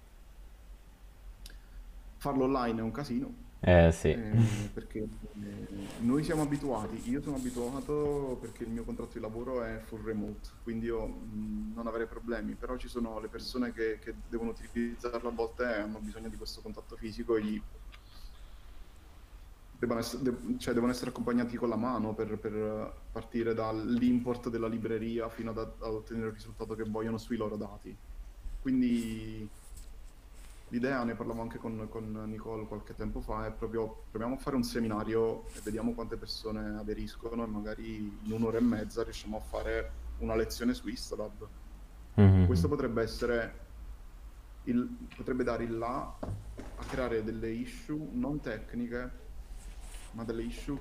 Speaker 3: farlo online è un casino,
Speaker 2: Eh sì.
Speaker 3: eh, perché eh, noi siamo abituati, io sono abituato perché il mio contratto di lavoro è full remote, quindi io mh, non avrei problemi, però ci sono le persone che, che devono utilizzarla a volte e hanno bisogno di questo contatto fisico e gli devono essere, de- cioè, devono essere accompagnati con la mano per, per partire dall'import della libreria fino ad, ad ottenere il risultato che vogliono sui loro dati. Quindi l'idea, ne parlavo anche con, con Nicole qualche tempo fa, è proprio proviamo a fare un seminario e vediamo quante persone aderiscono e magari in un'ora e mezza riusciamo a fare una lezione su Istolab.
Speaker 2: Mhm.
Speaker 3: Questo potrebbe essere il, potrebbe dare il là a creare delle issue non tecniche, ma delle issue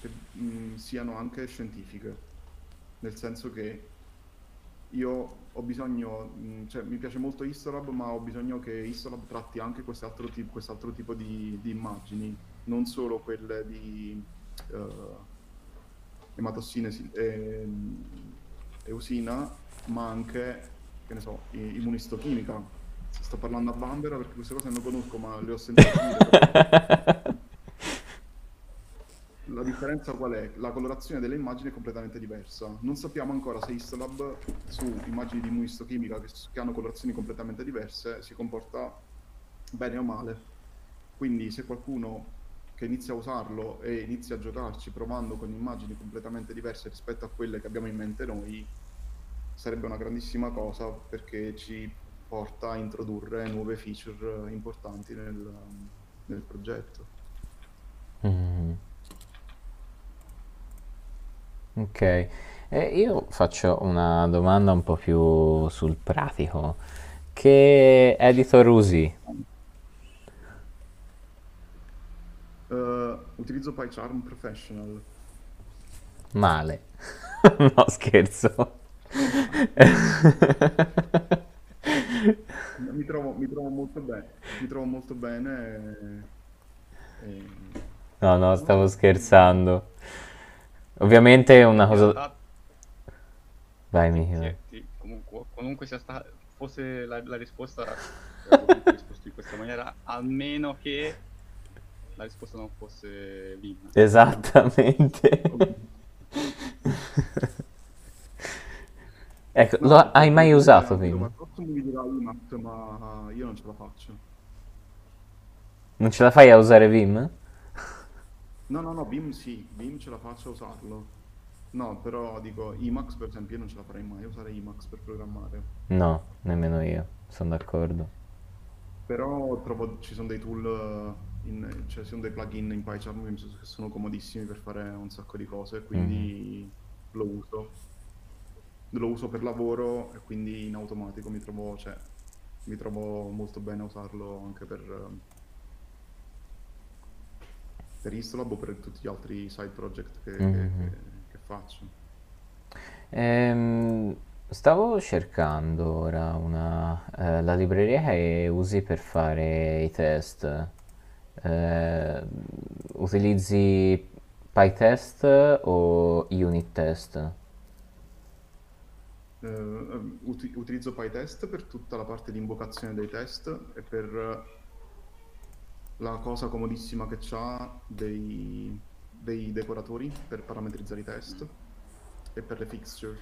Speaker 3: che mh, siano anche scientifiche. Nel senso che io ho bisogno, mh, cioè mi piace molto Istolab, ma ho bisogno che Istolab tratti anche quest'altro, ti- quest'altro tipo di, di immagini, non solo quelle di eh, ematossinesi e eusina, ma anche, che ne so, immunistochimica. Sto parlando a Bambera perché queste cose non conosco, ma le ho sentite dire. (laughs) La differenza qual è? La colorazione delle immagini è completamente diversa. Non sappiamo ancora se Istolab su immagini di immunistochimica che, che hanno colorazioni completamente diverse si comporta bene o male. Quindi se qualcuno che inizia a usarlo e inizia a giocarci provando con immagini completamente diverse rispetto a quelle che abbiamo in mente noi, sarebbe una grandissima cosa perché ci porta a introdurre nuove feature importanti nel, nel progetto.
Speaker 2: Mhm. Ok, Eh, io faccio una domanda un po' più sul pratico. Che editor usi?
Speaker 3: Eh, utilizzo PyCharm Professional.
Speaker 2: Male. (laughs) No, scherzo.
Speaker 3: Mi trovo, mi trovo molto bene, mi trovo molto bene. e- e-
Speaker 2: No, no, stavo scherzando. Ovviamente è una cosa... Vai, Michele.
Speaker 1: comunque, comunque sia stata, fosse la, la risposta, (laughs) risposto in questa maniera, almeno che la risposta non fosse Vim.
Speaker 2: Esattamente. (laughs) Ecco,
Speaker 3: No,
Speaker 2: lo ha- hai mai usato Vim?
Speaker 3: mi dirà Emacs, ma io non ce la faccio.
Speaker 2: Non ce la fai a usare Vim?
Speaker 3: No, no, no, Vim sì, Vim ce la faccio a usarlo. No, però dico Emacs per esempio io non ce la farei mai a usare Emacs per programmare.
Speaker 2: No, nemmeno io, sono d'accordo.
Speaker 3: Però trovo ci sono dei tool, eh, in- cioè ci sono dei plugin in PyCharm che sono comodissimi per fare un sacco di cose, quindi lo uso. Lo uso per lavoro e quindi in automatico mi trovo, cioè, mi trovo molto bene a usarlo anche per, eh, per Istolab o per tutti gli altri side project che,
Speaker 2: Mhm.
Speaker 3: che- che faccio.
Speaker 2: Ehm, stavo cercando ora una, eh, la libreria che usi per fare i test. Eh, utilizzi PyTest o unit test?
Speaker 3: Eh, eh, uti- utilizzo PyTest per tutta la parte di invocazione dei test e per la cosa comodissima che c'ha dei, dei decoratori per parametrizzare i test e per le fixture.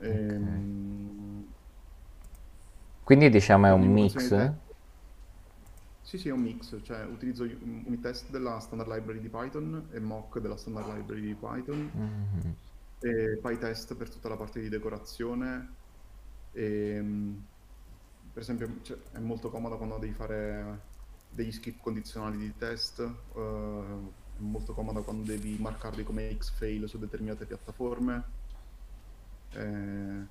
Speaker 3: Ehm,
Speaker 2: Quindi diciamo è un mix?
Speaker 3: test- Sì, sì, è un mix, cioè utilizzo un- unit della standard library di Python e mock della standard library di Python
Speaker 2: Mhm.
Speaker 3: e PyTest per tutta la parte di decorazione. E, mh, per esempio, cioè, è molto comodo quando devi fare degli skip condizionali di test, eh, è molto comodo quando devi marcarli come X-fail su determinate piattaforme. Eh,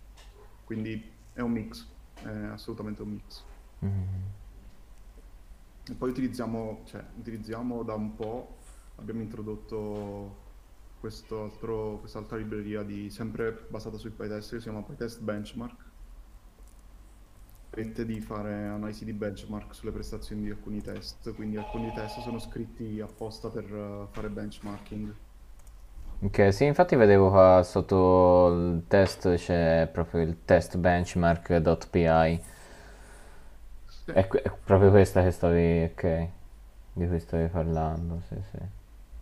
Speaker 3: quindi è un mix, è assolutamente un mix.
Speaker 2: Mhm.
Speaker 3: E poi utilizziamo, cioè, utilizziamo da un po', abbiamo introdotto questo altro- quest'altra libreria di, sempre basata sui PyTest che si chiama PyTest Benchmark. Permette di fare analisi di benchmark sulle prestazioni di alcuni test, quindi alcuni test sono scritti apposta per eh, fare benchmarking.
Speaker 2: Ok, sì, infatti vedevo qua sotto il test c'è proprio il test benchmark.py.
Speaker 3: Sì.
Speaker 2: È, è proprio questa che stavi, ok, di cui stavi parlando, sì, sì.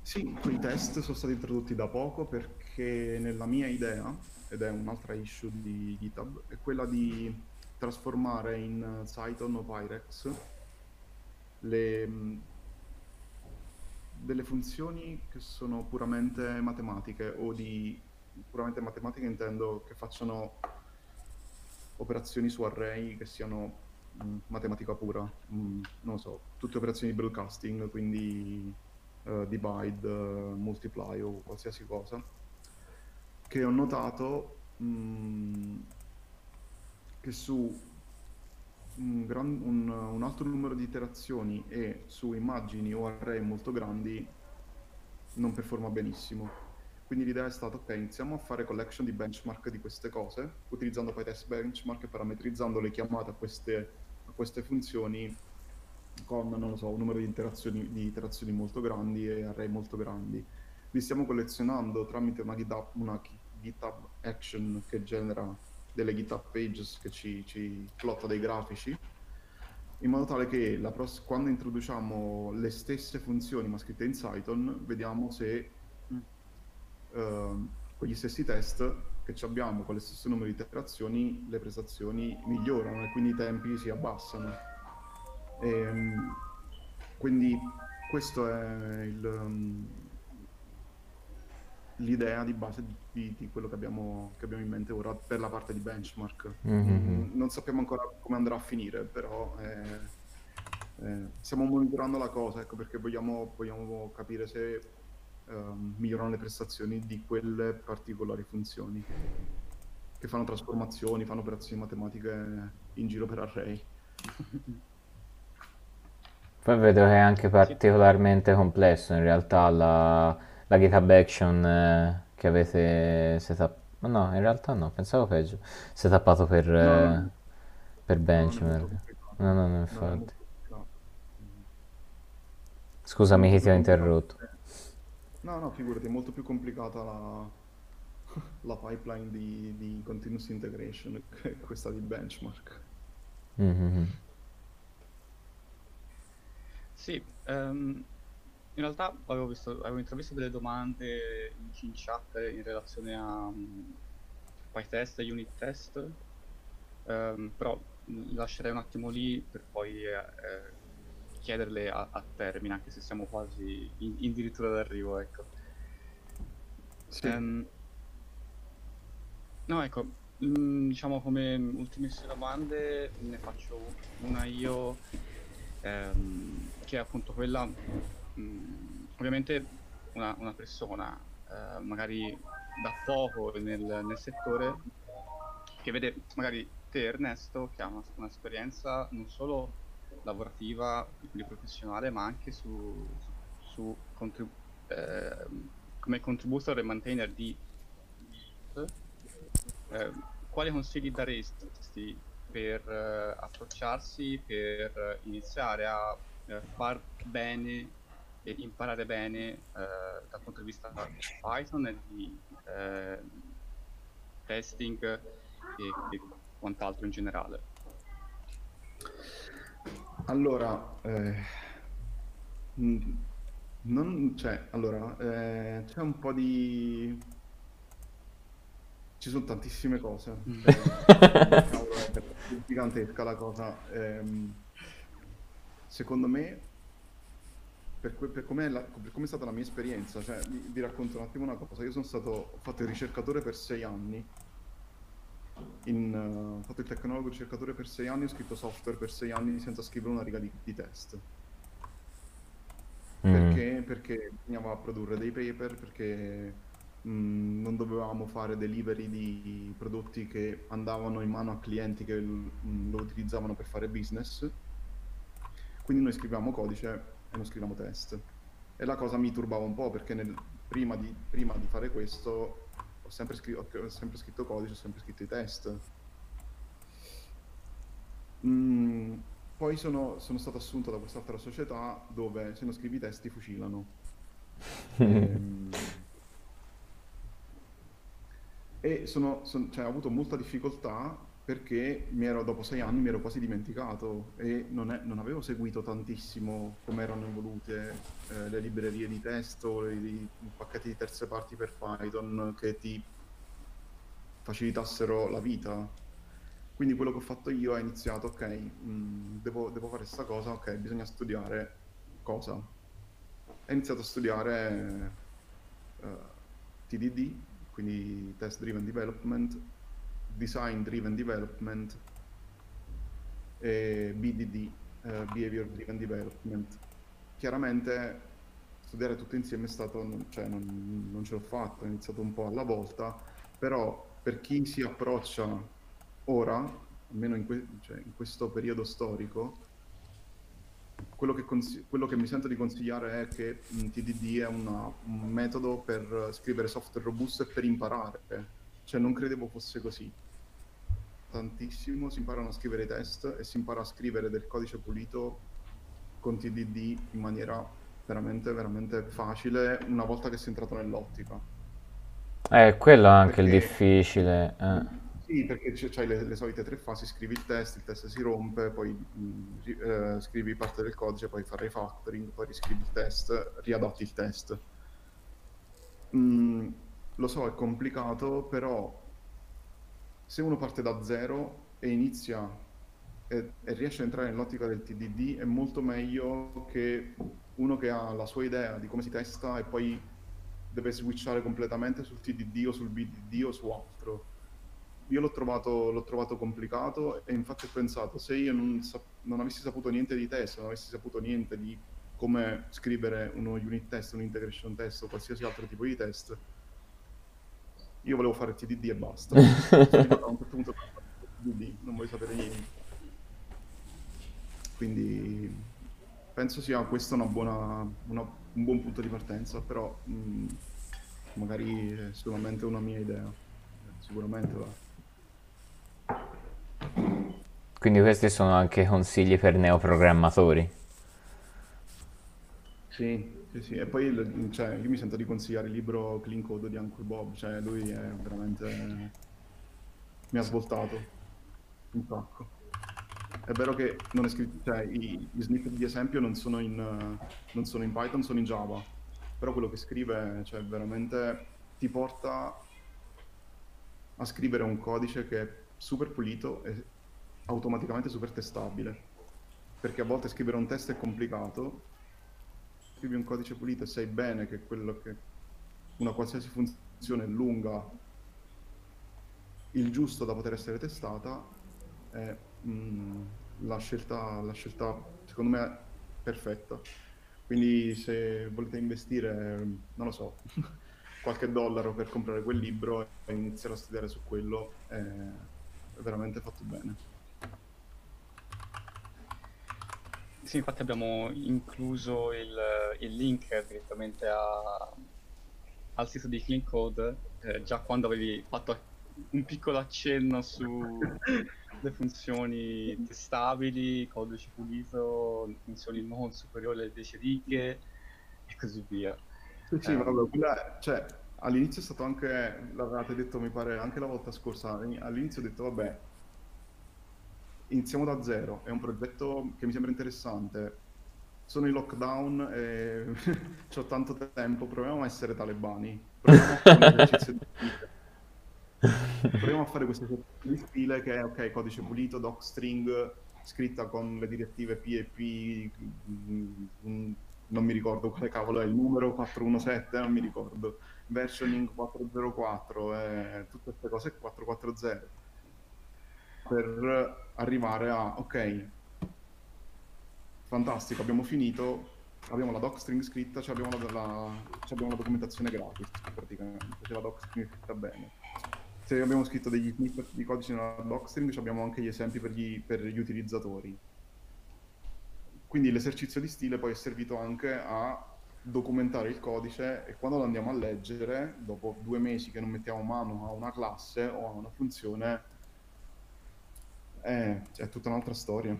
Speaker 3: Sì, quei test sono stati introdotti da poco perché nella mia idea, ed è un'altra issue di GitHub, è quella di trasformare in Cython o Pyrex le, mh, delle funzioni che sono puramente matematiche o di puramente matematiche intendo che facciano operazioni su array che siano mh, matematica pura, mh, non lo so, tutte operazioni di broadcasting, quindi eh, divide, eh, multiply o qualsiasi cosa, che ho notato mh, che su un, gran- un- un alto numero di iterazioni e su immagini o array molto grandi non performa benissimo. Quindi l'idea è stata, ok, iniziamo a fare collection di benchmark di queste cose, utilizzando PyTest benchmark e parametrizzando le chiamate a queste, a queste funzioni con, non lo so, un numero di iterazioni, di iterazioni molto grandi e array molto grandi. Li stiamo collezionando tramite una GitHub, una GitHub action che genera delle GitHub pages che ci, ci plotta dei grafici, in modo tale che la pros- quando introduciamo le stesse funzioni ma scritte in Python, vediamo se ehm, quegli stessi test che ci abbiamo con lo stesso numero di iterazioni, le prestazioni migliorano e quindi i tempi si abbassano. Ehm, quindi questo è il, um, l'idea di base di, di quello che abbiamo, che abbiamo in mente ora per la parte di benchmark.
Speaker 2: Mhm.
Speaker 3: Mm, non sappiamo ancora come andrà a finire, però eh, eh, stiamo monitorando la cosa, ecco, perché vogliamo, vogliamo capire se ehm, migliorano le prestazioni di quelle particolari funzioni che fanno trasformazioni, fanno operazioni matematiche in giro per array.
Speaker 2: Poi vedo che è anche particolarmente complesso in realtà la, la GitHub Action eh, che avete setup. ma No, in realtà no, pensavo peggio. Setappato per,
Speaker 3: No,
Speaker 2: eh,
Speaker 3: no.
Speaker 2: per benchmark. No, no, no, infatti. Scusami che ti ho interrotto.
Speaker 3: No, no, figurati, è molto più complicata la, (laughs) la pipeline di, di continuous integration che questa di benchmark.
Speaker 2: Mhm.
Speaker 1: Sì, ehm, in realtà avevo visto, avevo intravisto delle domande in, chat in relazione a um, PyTest e unit test, ehm, però mh, lascerei un attimo lì per poi eh, eh, chiederle a, a termine, anche se siamo quasi in, addirittura d'arrivo, ecco.
Speaker 3: Sì.
Speaker 1: Ehm, no, ecco, mm, diciamo come ultimissime domande ne faccio una io, ehm, che è appunto quella, mm, ovviamente una, una persona, eh, magari da poco nel, nel settore, che vede magari te Ernesto, che ha un'esperienza non solo lavorativa, quindi professionale, ma anche su, su contrib- ehm, come contributor e maintainer di eh, quali consigli daresti per eh, approcciarsi, per iniziare a eh, far bene e imparare bene eh, dal punto di vista di Python e di eh, testing e, e quant'altro in generale?
Speaker 3: Allora, eh, non, cioè, allora, eh, c'è un po' di... Ci sono tantissime cose. (laughs) È gigantesca la cosa. Ehm, secondo me, per, que- per com'è la- per come è stata la mia esperienza, cioè, vi, vi racconto un attimo una cosa. Io sono stato, ho fatto il ricercatore per sei anni. In, eh, ho fatto il tecnologo ricercatore per sei anni, ho scritto software per sei anni senza scrivere una riga di, di test.
Speaker 2: Mm.
Speaker 3: Perché? Perché bisognava produrre dei paper, perché mh, non dovevamo fare delivery di prodotti che andavano in mano a clienti che mh, lo utilizzavano per fare business. Quindi noi scriviamo codice e non scriviamo test. E la cosa mi turbava un po' perché nel- prima, di, prima di fare questo ho sempre, scri- ho- ho sempre scritto codice, ho sempre scritto i test. Mm, poi sono, sono stato assunto da quest'altra società dove se non scrivi i test ti fucilano. (laughs) Ehm, E sono, son- cioè, ho avuto molta difficoltà perché ero, dopo sei anni mi ero quasi dimenticato e non, è- non avevo seguito tantissimo come erano evolute eh, le librerie di testo, i, pacchetti di terze parti per Python che ti facilitassero la vita. Quindi quello che ho fatto io è iniziato, ok, mh, devo, devo fare questa cosa, ok, bisogna studiare cosa? Ho iniziato a studiare eh, TDD, quindi Test Driven Development, Design Driven Development e BDD, eh, Behavior Driven Development. Chiaramente studiare tutto insieme è stato, cioè non, non ce l'ho fatto, ho iniziato un po' alla volta, però per chi si approccia ora, almeno in, que- cioè, in questo periodo storico, quello che, consi- quello che mi sento di consigliare è che TDD è una- un metodo per scrivere software robusto e per imparare. Cioè non credevo fosse così. Tantissimo si imparano a scrivere i test e si impara a scrivere del codice pulito con TDD in maniera veramente, veramente facile una volta che si è entrato nell'ottica.
Speaker 2: Eh, quello è anche il
Speaker 3: Perché-
Speaker 2: difficile. eh.
Speaker 3: Sì, perché c'hai le, le solite tre fasi, scrivi il test, il test si rompe, poi mh, ri- eh, scrivi parte del codice, poi fai refactoring, poi riscrivi il test, riadatti il test. Mm, lo so, è complicato, però se uno parte da zero e inizia e, e riesce a entrare nell'ottica del TDD, è molto meglio che uno che ha la sua idea di come si testa e poi deve switchare completamente sul TDD o sul BDD o su altro. Io l'ho trovato, l'ho trovato complicato e infatti ho pensato se io non, sa- non avessi saputo niente di test, non avessi saputo niente di come scrivere uno unit test, un integration test o qualsiasi altro tipo di test, io volevo fare TDD e basta. (laughs) A un certo punto TDD, non voglio sapere niente. Quindi penso sia questo una buona, una- un buon punto di partenza, però mh, magari è solamente una mia idea. Sicuramente va.
Speaker 2: Quindi questi sono anche consigli per neoprogrammatori.
Speaker 3: Sì, sì, sì. E poi cioè, io mi sento di consigliare il libro Clean Code di Uncle Bob, cioè lui è veramente... mi ha svoltato un sacco. È vero che non è scritto, cioè, i, gli snippet di esempio non sono, in, non sono in Python, sono in Java, però quello che scrive, cioè, veramente ti porta a scrivere un codice che è super pulito e automaticamente super testabile. Perché a volte scrivere un test è complicato, scrivi un codice pulito e sai bene che quello che una qualsiasi funzione lunga il giusto da poter essere testata è mm, la, scelta, la scelta, secondo me, perfetta. Quindi se volete investire, non lo so, (laughs) qualche dollaro per comprare quel libro e iniziare a studiare su quello, è veramente fatto bene.
Speaker 1: Sì, infatti abbiamo incluso il, il link direttamente a, al sito di Clean Code, eh, già quando avevi fatto un piccolo accenno sulle (laughs) funzioni testabili, codice pulito, funzioni non superiori alle 10 righe e così via.
Speaker 3: Sì, sì,
Speaker 1: Eh,
Speaker 3: vabbè, quella- cioè, all'inizio è stato anche, l'avevate detto mi pare anche la volta scorsa, all'inizio ho detto vabbè, iniziamo da zero, è un progetto che mi sembra interessante, sono in lockdown e (laughs) ho tanto tempo, proviamo a essere talebani, proviamo a fare un esercizio di stile, proviamo a fare questo esercizio di stile che è ok, codice pulito, docstring, scritta con le direttive P e P, mm, mm, non mi ricordo quale cavolo è il numero 417, non mi ricordo, versioning 404, e tutte queste cose 440 per arrivare a ok, fantastico, abbiamo finito, abbiamo la docstring scritta, cioè abbiamo la, la- cioè abbiamo la documentazione gratis praticamente, c'è la docstring scritta bene. Se abbiamo scritto degli snippet di codice nella docstring, ci abbiamo anche gli esempi per gli, per gli utilizzatori. Quindi l'esercizio di stile poi è servito anche a documentare il codice e quando lo andiamo a leggere, dopo due mesi che non mettiamo mano a una classe o a una funzione, eh, è tutta un'altra storia.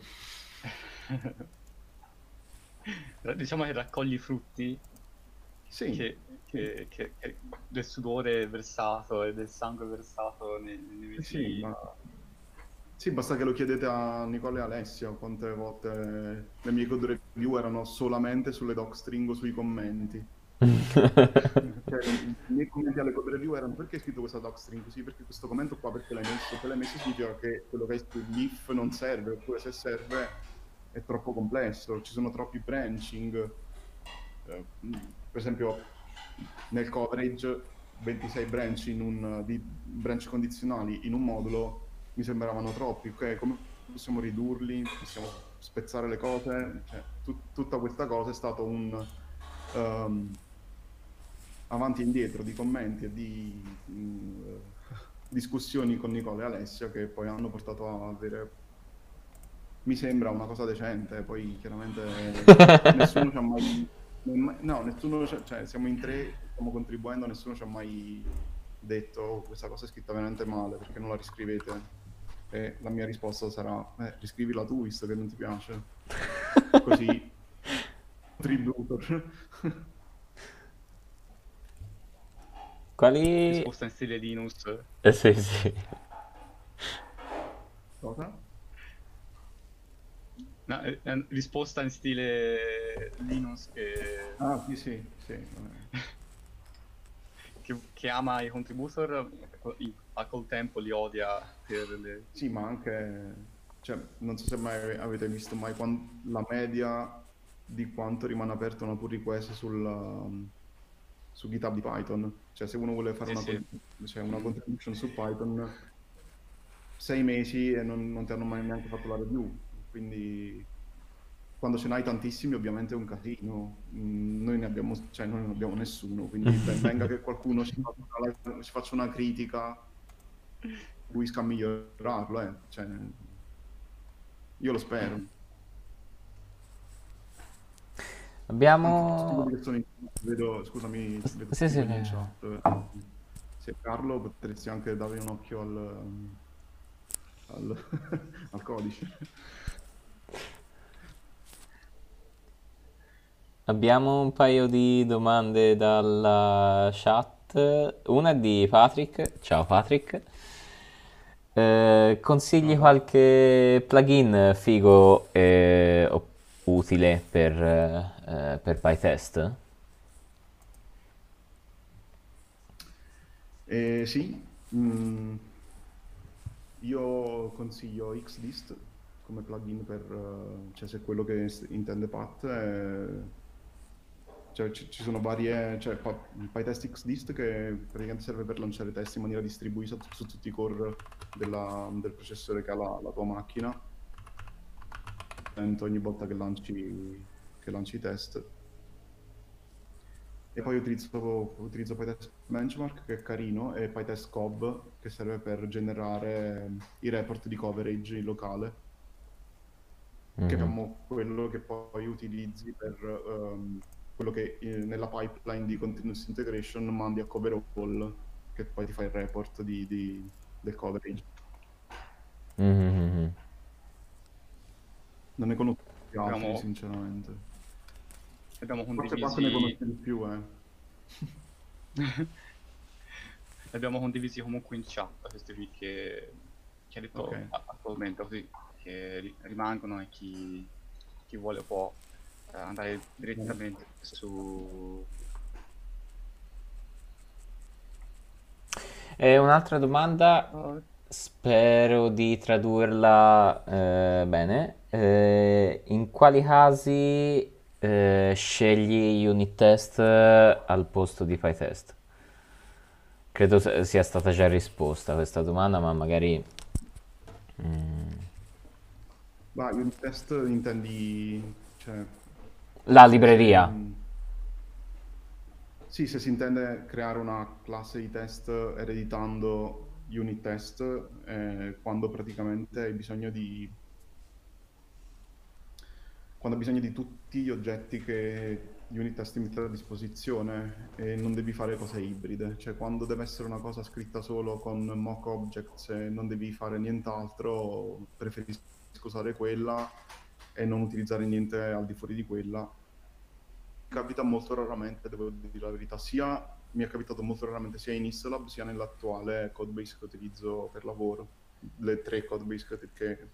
Speaker 1: diciamo che raccogli i frutti
Speaker 3: Sì,
Speaker 1: che, che- che- che- del sudore versato e del sangue versato nei, nei
Speaker 3: sì, ma... sì, basta che lo chiedete a Nicola e Alessia quante volte le mie code review erano solamente sulle docstring o sui commenti. Cioè, i miei commenti alle code review erano perché hai scritto questa docstring così, perché questo commento qua, perché l'hai messo, se l'hai messo significa che quello che hai scritto l'if non serve, oppure se serve è troppo complesso, ci sono troppi branching. Eh, per esempio nel coverage 26 branch, un, di branch condizionali in un modulo mi sembravano troppi, ok? Come possiamo ridurli? Possiamo spezzare le cose? Cioè, tut- tutta questa cosa è stato un ehm, avanti e indietro di commenti e di mm, discussioni con Nicola e Alessia che poi hanno portato a avere mi sembra una cosa decente, poi chiaramente (laughs) nessuno ci ha mai... No, nessuno, ci- cioè siamo in tre, stiamo contribuendo, nessuno ci ha mai detto "Oh, questa cosa è scritta veramente male, perché non la riscrivete? E la mia risposta sarà, eh, riscrivila tu, visto che non ti piace. (laughs) Così, contributor.
Speaker 2: Quali...
Speaker 1: Risposta in stile Linux.
Speaker 2: Eh, sì, sì.
Speaker 3: Cosa?
Speaker 1: No, eh, eh, risposta in stile Linux che,
Speaker 3: Ah, sì, sì, sì. (laughs)
Speaker 1: che- che ama i contributor, ma col tempo li odia per le...
Speaker 3: Sì, ma anche, cioè, non so se mai avete visto mai quan- la media di quanto rimane aperta una pull request sul, um, su GitHub di Python. Cioè, se uno vuole fare
Speaker 1: Sì,
Speaker 3: una,
Speaker 1: sì.
Speaker 3: cioè, una contribution su Python, sei mesi e non, non ti hanno mai neanche fatto la review. Quindi, quando ce n'hai tantissimi, ovviamente è un casino. Mm, Noi ne abbiamo, cioè, noi non abbiamo nessuno, quindi (laughs) ben venga che qualcuno ci faccia una, ci faccia una critica, riesca a migliorarlo, eh. Cioè, io lo spero. Anzi, tutti
Speaker 2: Abbiamo...
Speaker 3: vedo, scusami, vedo
Speaker 2: Sì, sì,
Speaker 3: in chat. Se Carlo potresti anche dare un occhio al, al, (laughs) al codice.
Speaker 2: Abbiamo un paio di domande dalla chat. Una è di Patrick. Ciao Patrick. Eh, consigli qualche plugin figo e utile per, eh, per PyTest?
Speaker 3: Eh, sì, mm, io consiglio Xdist come plugin per, eh, cioè se è quello che intende Pat, eh, cioè ci, ci sono varie, cioè PyTest Xdist che praticamente serve per lanciare test in maniera distribuita su, su tutti i core della- del processore che ha la, la tua macchina, ogni volta che lanci, che lanci i test. E poi utilizzo, utilizzo PyTest Benchmark che è carino e PyTest Cov che serve per generare i report di coverage in locale, che
Speaker 2: Mhm.
Speaker 3: abbiamo quello che poi utilizzi per ehm, quello che eh, nella pipeline di continuous integration mandi a coverall, che poi ti fa il report di- di- del coverage.
Speaker 2: Mhm.
Speaker 3: Non ne conosco più altri,
Speaker 1: Abbiamo-
Speaker 3: sinceramente.
Speaker 1: Abbiamo
Speaker 3: Forse Pat ne
Speaker 1: condivisi,
Speaker 3: conosce di più, eh. (laughs)
Speaker 1: abbiamo condivisi comunque in chat questi tweet che, che ha detto
Speaker 3: Ok.
Speaker 1: a- attualmente, così che ri- rimangono e chi, chi vuole può eh, andare direttamente su...
Speaker 2: E un'altra domanda, spero di tradurla eh, bene. Eh, in quali casi eh, scegli unit test al posto di PyTest? Credo sia stata già risposta questa domanda, ma magari... mm,
Speaker 3: Ma unit test intendi, cioè,
Speaker 2: La libreria.
Speaker 3: Mm. Sì, se si intende creare una classe di test ereditando unit test, eh, quando praticamente hai bisogno di quando hai bisogno di tutti gli oggetti che unit test mette a disposizione e non devi fare cose ibride, cioè quando deve essere una cosa scritta solo con mock objects e non devi fare nient'altro, preferisco usare quella e non utilizzare niente al di fuori di quella capita molto raramente, devo dire la verità, sia mi è capitato molto raramente sia in Islab sia nell'attuale codebase che utilizzo per lavoro, le tre codebase che, che-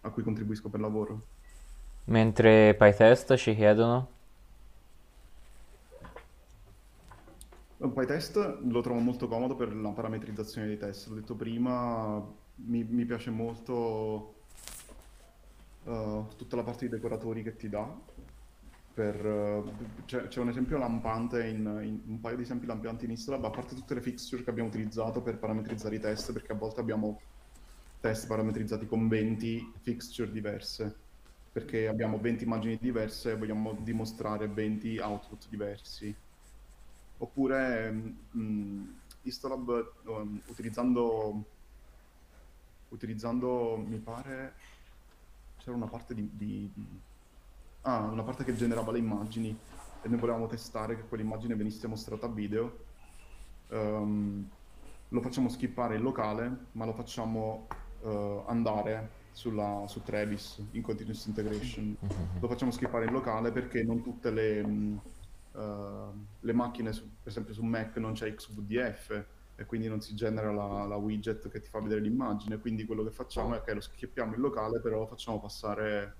Speaker 3: a cui contribuisco per lavoro.
Speaker 2: Mentre PyTest ci chiedono?
Speaker 3: PyTest lo trovo molto comodo per la parametrizzazione dei test, l'ho detto prima, mi, mi piace molto eh, tutta la parte di decoratori che ti dà. Eh, c'è, c'è un esempio lampante, in, in- un paio di esempi lampanti in Islab, a parte tutte le fixture che abbiamo utilizzato per parametrizzare i test, perché a volte abbiamo test parametrizzati con 20 fixture diverse, perché abbiamo 20 immagini diverse e vogliamo dimostrare 20 output diversi. Oppure mm, Istolab um, utilizzando, utilizzando, mi pare, c'era una parte di, di- ah, una parte che generava le immagini e noi volevamo testare che quell'immagine venisse mostrata a video. Ehm, lo facciamo skippare in locale, ma lo facciamo eh, andare sulla- su Travis in continuous integration. Lo facciamo skippare in locale perché non tutte le, mh, eh, le macchine, su- per esempio su Mac non c'è XVDF e quindi non si genera la, la widget che ti fa vedere l'immagine. Quindi quello che facciamo è che lo skippiamo in locale, però lo facciamo passare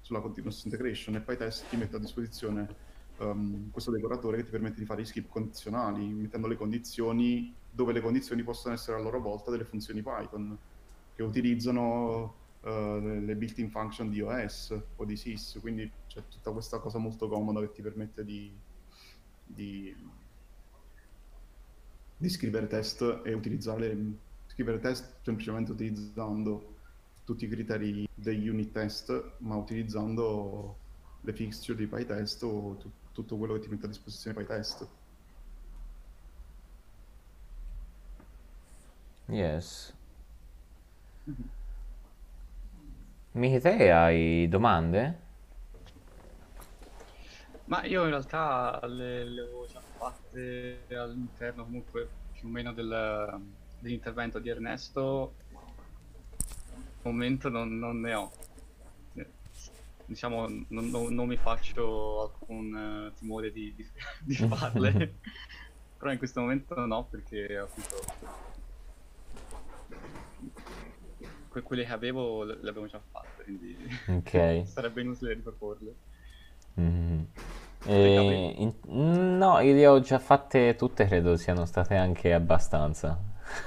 Speaker 3: sulla continuous integration e PyTest ti mette a disposizione ehm, questo decoratore che ti permette di fare i skip condizionali, mettendo le condizioni dove le condizioni possono essere a loro volta delle funzioni Python che utilizzano eh, le, built-in function di OS o di SYS, quindi c'è tutta questa cosa molto comoda che ti permette di, di, di scrivere test e utilizzare scrivere test semplicemente utilizzando tutti i criteri degli unit test, ma utilizzando le fixture di PyTest o tu- tutto quello che ti mette a disposizione PyTest.
Speaker 2: Yes. Michi, te hai domande?
Speaker 1: Ma io in realtà le, le avevo già fatte all'interno comunque più o meno del- dell'intervento di Ernesto. Al momento non, non ne ho. Diciamo, non, non- non mi faccio alcun eh, timore di, di- di farle. (laughs) Però in questo momento no, perché appunto que- quelle che avevo le avevo già fatte, quindi
Speaker 2: Ok. (laughs)
Speaker 1: sarebbe inutile riproporle.
Speaker 2: Mm.
Speaker 1: Gabri?
Speaker 2: E in- no, io le ho già fatte tutte, credo siano state anche abbastanza.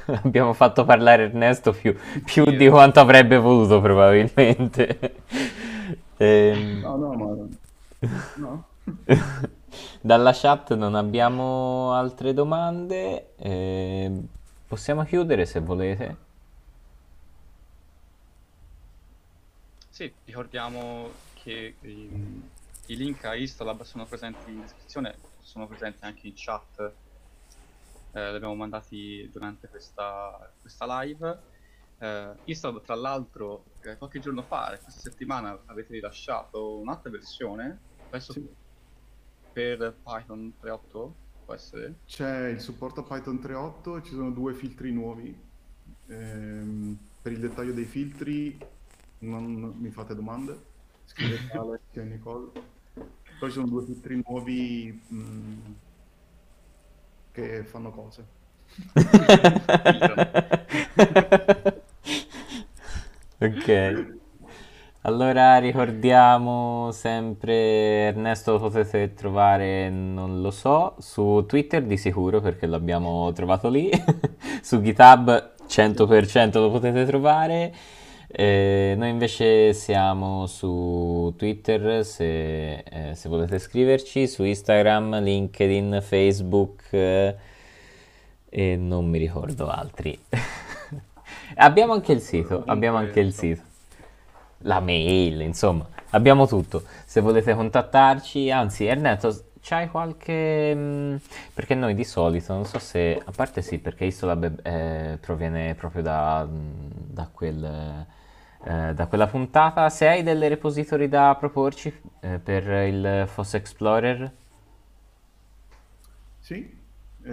Speaker 2: (laughs) Abbiamo fatto parlare Ernesto più, più
Speaker 1: Sì,
Speaker 2: di
Speaker 1: eh.
Speaker 2: quanto avrebbe voluto, probabilmente. (laughs) Ehm,
Speaker 3: No, no, ma... No?
Speaker 2: Dalla chat non abbiamo altre domande. ehm, possiamo chiudere se volete.
Speaker 1: Sì, ricordiamo che i, i link a Istolab sono presenti in descrizione, sono presenti anche in chat, eh, li abbiamo mandati durante questa, questa live. Eh, Istolab, tra l'altro, eh, qualche giorno fa, questa settimana, avete rilasciato un'altra versione, penso
Speaker 3: Sì.
Speaker 1: per Python 3.8, può essere?
Speaker 3: C'è il supporto a Python 3.8 e ci sono due filtri nuovi. Ehm, per il dettaglio dei filtri non, mi fate domande, scrivete a (laughs) Alessia e Nicole. Poi ci sono due filtri nuovi mh, che fanno cose. (laughs)
Speaker 2: Ok. Allora ricordiamo sempre Ernesto lo potete trovare, non lo so, su Twitter di sicuro perché l'abbiamo trovato lì, (laughs) su GitHub 100% lo potete trovare. Eh, noi invece siamo su Twitter se, eh, se volete scriverci, su Instagram, LinkedIn, Facebook eh, e non mi ricordo altri. (laughs) Abbiamo anche il sito, abbiamo anche il sito la mail, insomma, abbiamo tutto. Se volete contattarci, anzi, Ernesto, c'hai qualche... mh, perché noi di solito, non so se... A parte sì, perché Istolab eh, proviene proprio da, mh, da quel... eh, da quella puntata, se hai delle repository da proporci eh, per il FOSS Explorer,
Speaker 3: Sì? Eh,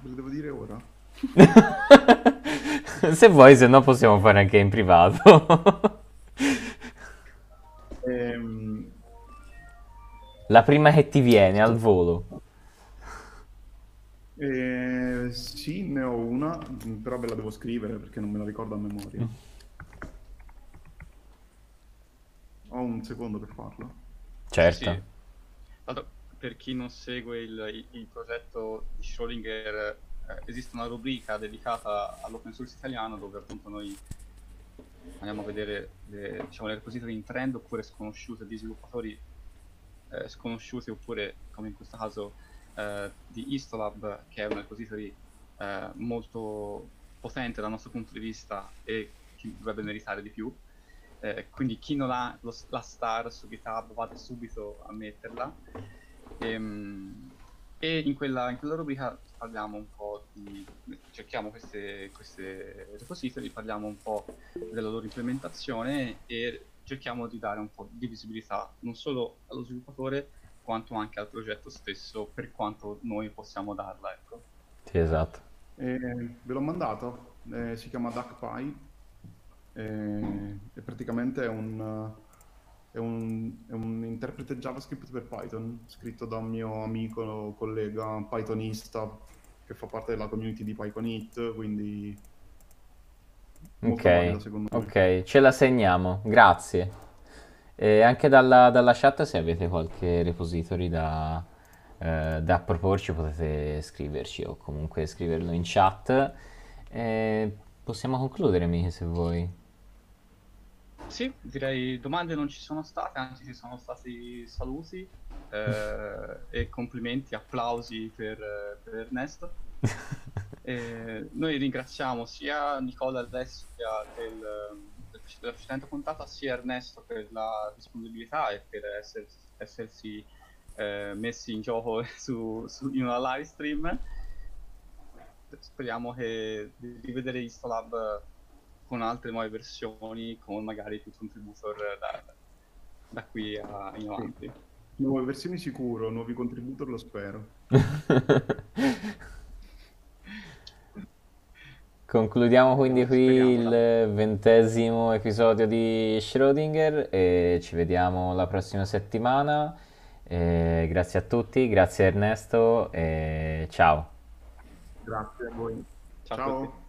Speaker 3: ve lo devo dire ora? (laughs)
Speaker 2: se vuoi, se no possiamo fare anche in privato. (laughs)
Speaker 3: Ehm,
Speaker 2: La prima che ti viene al volo.
Speaker 3: eh, sì, ne ho una, però ve la devo scrivere perché non me la ricordo a memoria. Ho un secondo per farlo.
Speaker 2: Certo.
Speaker 1: Sì. Tanto, per chi non segue il, il- il progetto di Schrödinger, eh, esiste una rubrica dedicata all'open source italiano dove appunto noi andiamo a vedere le, diciamo, le repository in trend oppure sconosciute di sviluppatori eh, sconosciuti oppure come in questo caso eh, di Istolab che è una repository eh, molto potente dal nostro punto di vista e che dovrebbe meritare di più. Eh, quindi chi non ha lo- la star su GitHub vada subito a metterla. Ehm, E, in, quella, in quella rubrica parliamo un po' di... cerchiamo queste, queste repository, parliamo un po' della loro implementazione e cerchiamo di dare un po' di visibilità non solo allo sviluppatore quanto anche al progetto stesso per quanto noi possiamo darla. Ecco.
Speaker 2: Sì, esatto.
Speaker 3: Eh, ve l'ho mandato, eh, si chiama DuckPy eh, e praticamente è un, è un, è un interprete JavaScript per Python scritto da un mio amico, collega pythonista che fa parte della community di PyConit, quindi valido
Speaker 2: Ok,
Speaker 3: secondo me.
Speaker 2: ce la segniamo, grazie. E anche dalla, dalla chat se avete qualche repository da, eh, da proporci potete scriverci o comunque scriverlo in chat. E possiamo concludere, Miki, se vuoi.
Speaker 1: Sì, direi domande non ci sono state, anzi ci sono stati saluti eh, e complimenti, applausi per, eh, per Ernesto. (laughs) E noi ringraziamo sia Nicola Alessio del, del- della precedente puntata, sia Ernesto per la disponibilità e per esser- essersi eh, messi in gioco (laughs) su, su- in una live stream. Speriamo che di rivedere Istolab con altre nuove versioni, con magari più contributor da, da qui a- in avanti.
Speaker 3: Nuove versioni sicuro, nuovi contributor lo spero. (laughs)
Speaker 2: Concludiamo quindi qui il ventesimo episodio di Schrödinger e ci vediamo la prossima settimana. E grazie a tutti, grazie Ernesto e ciao.
Speaker 3: Grazie a voi.
Speaker 1: Ciao a
Speaker 3: Ciao.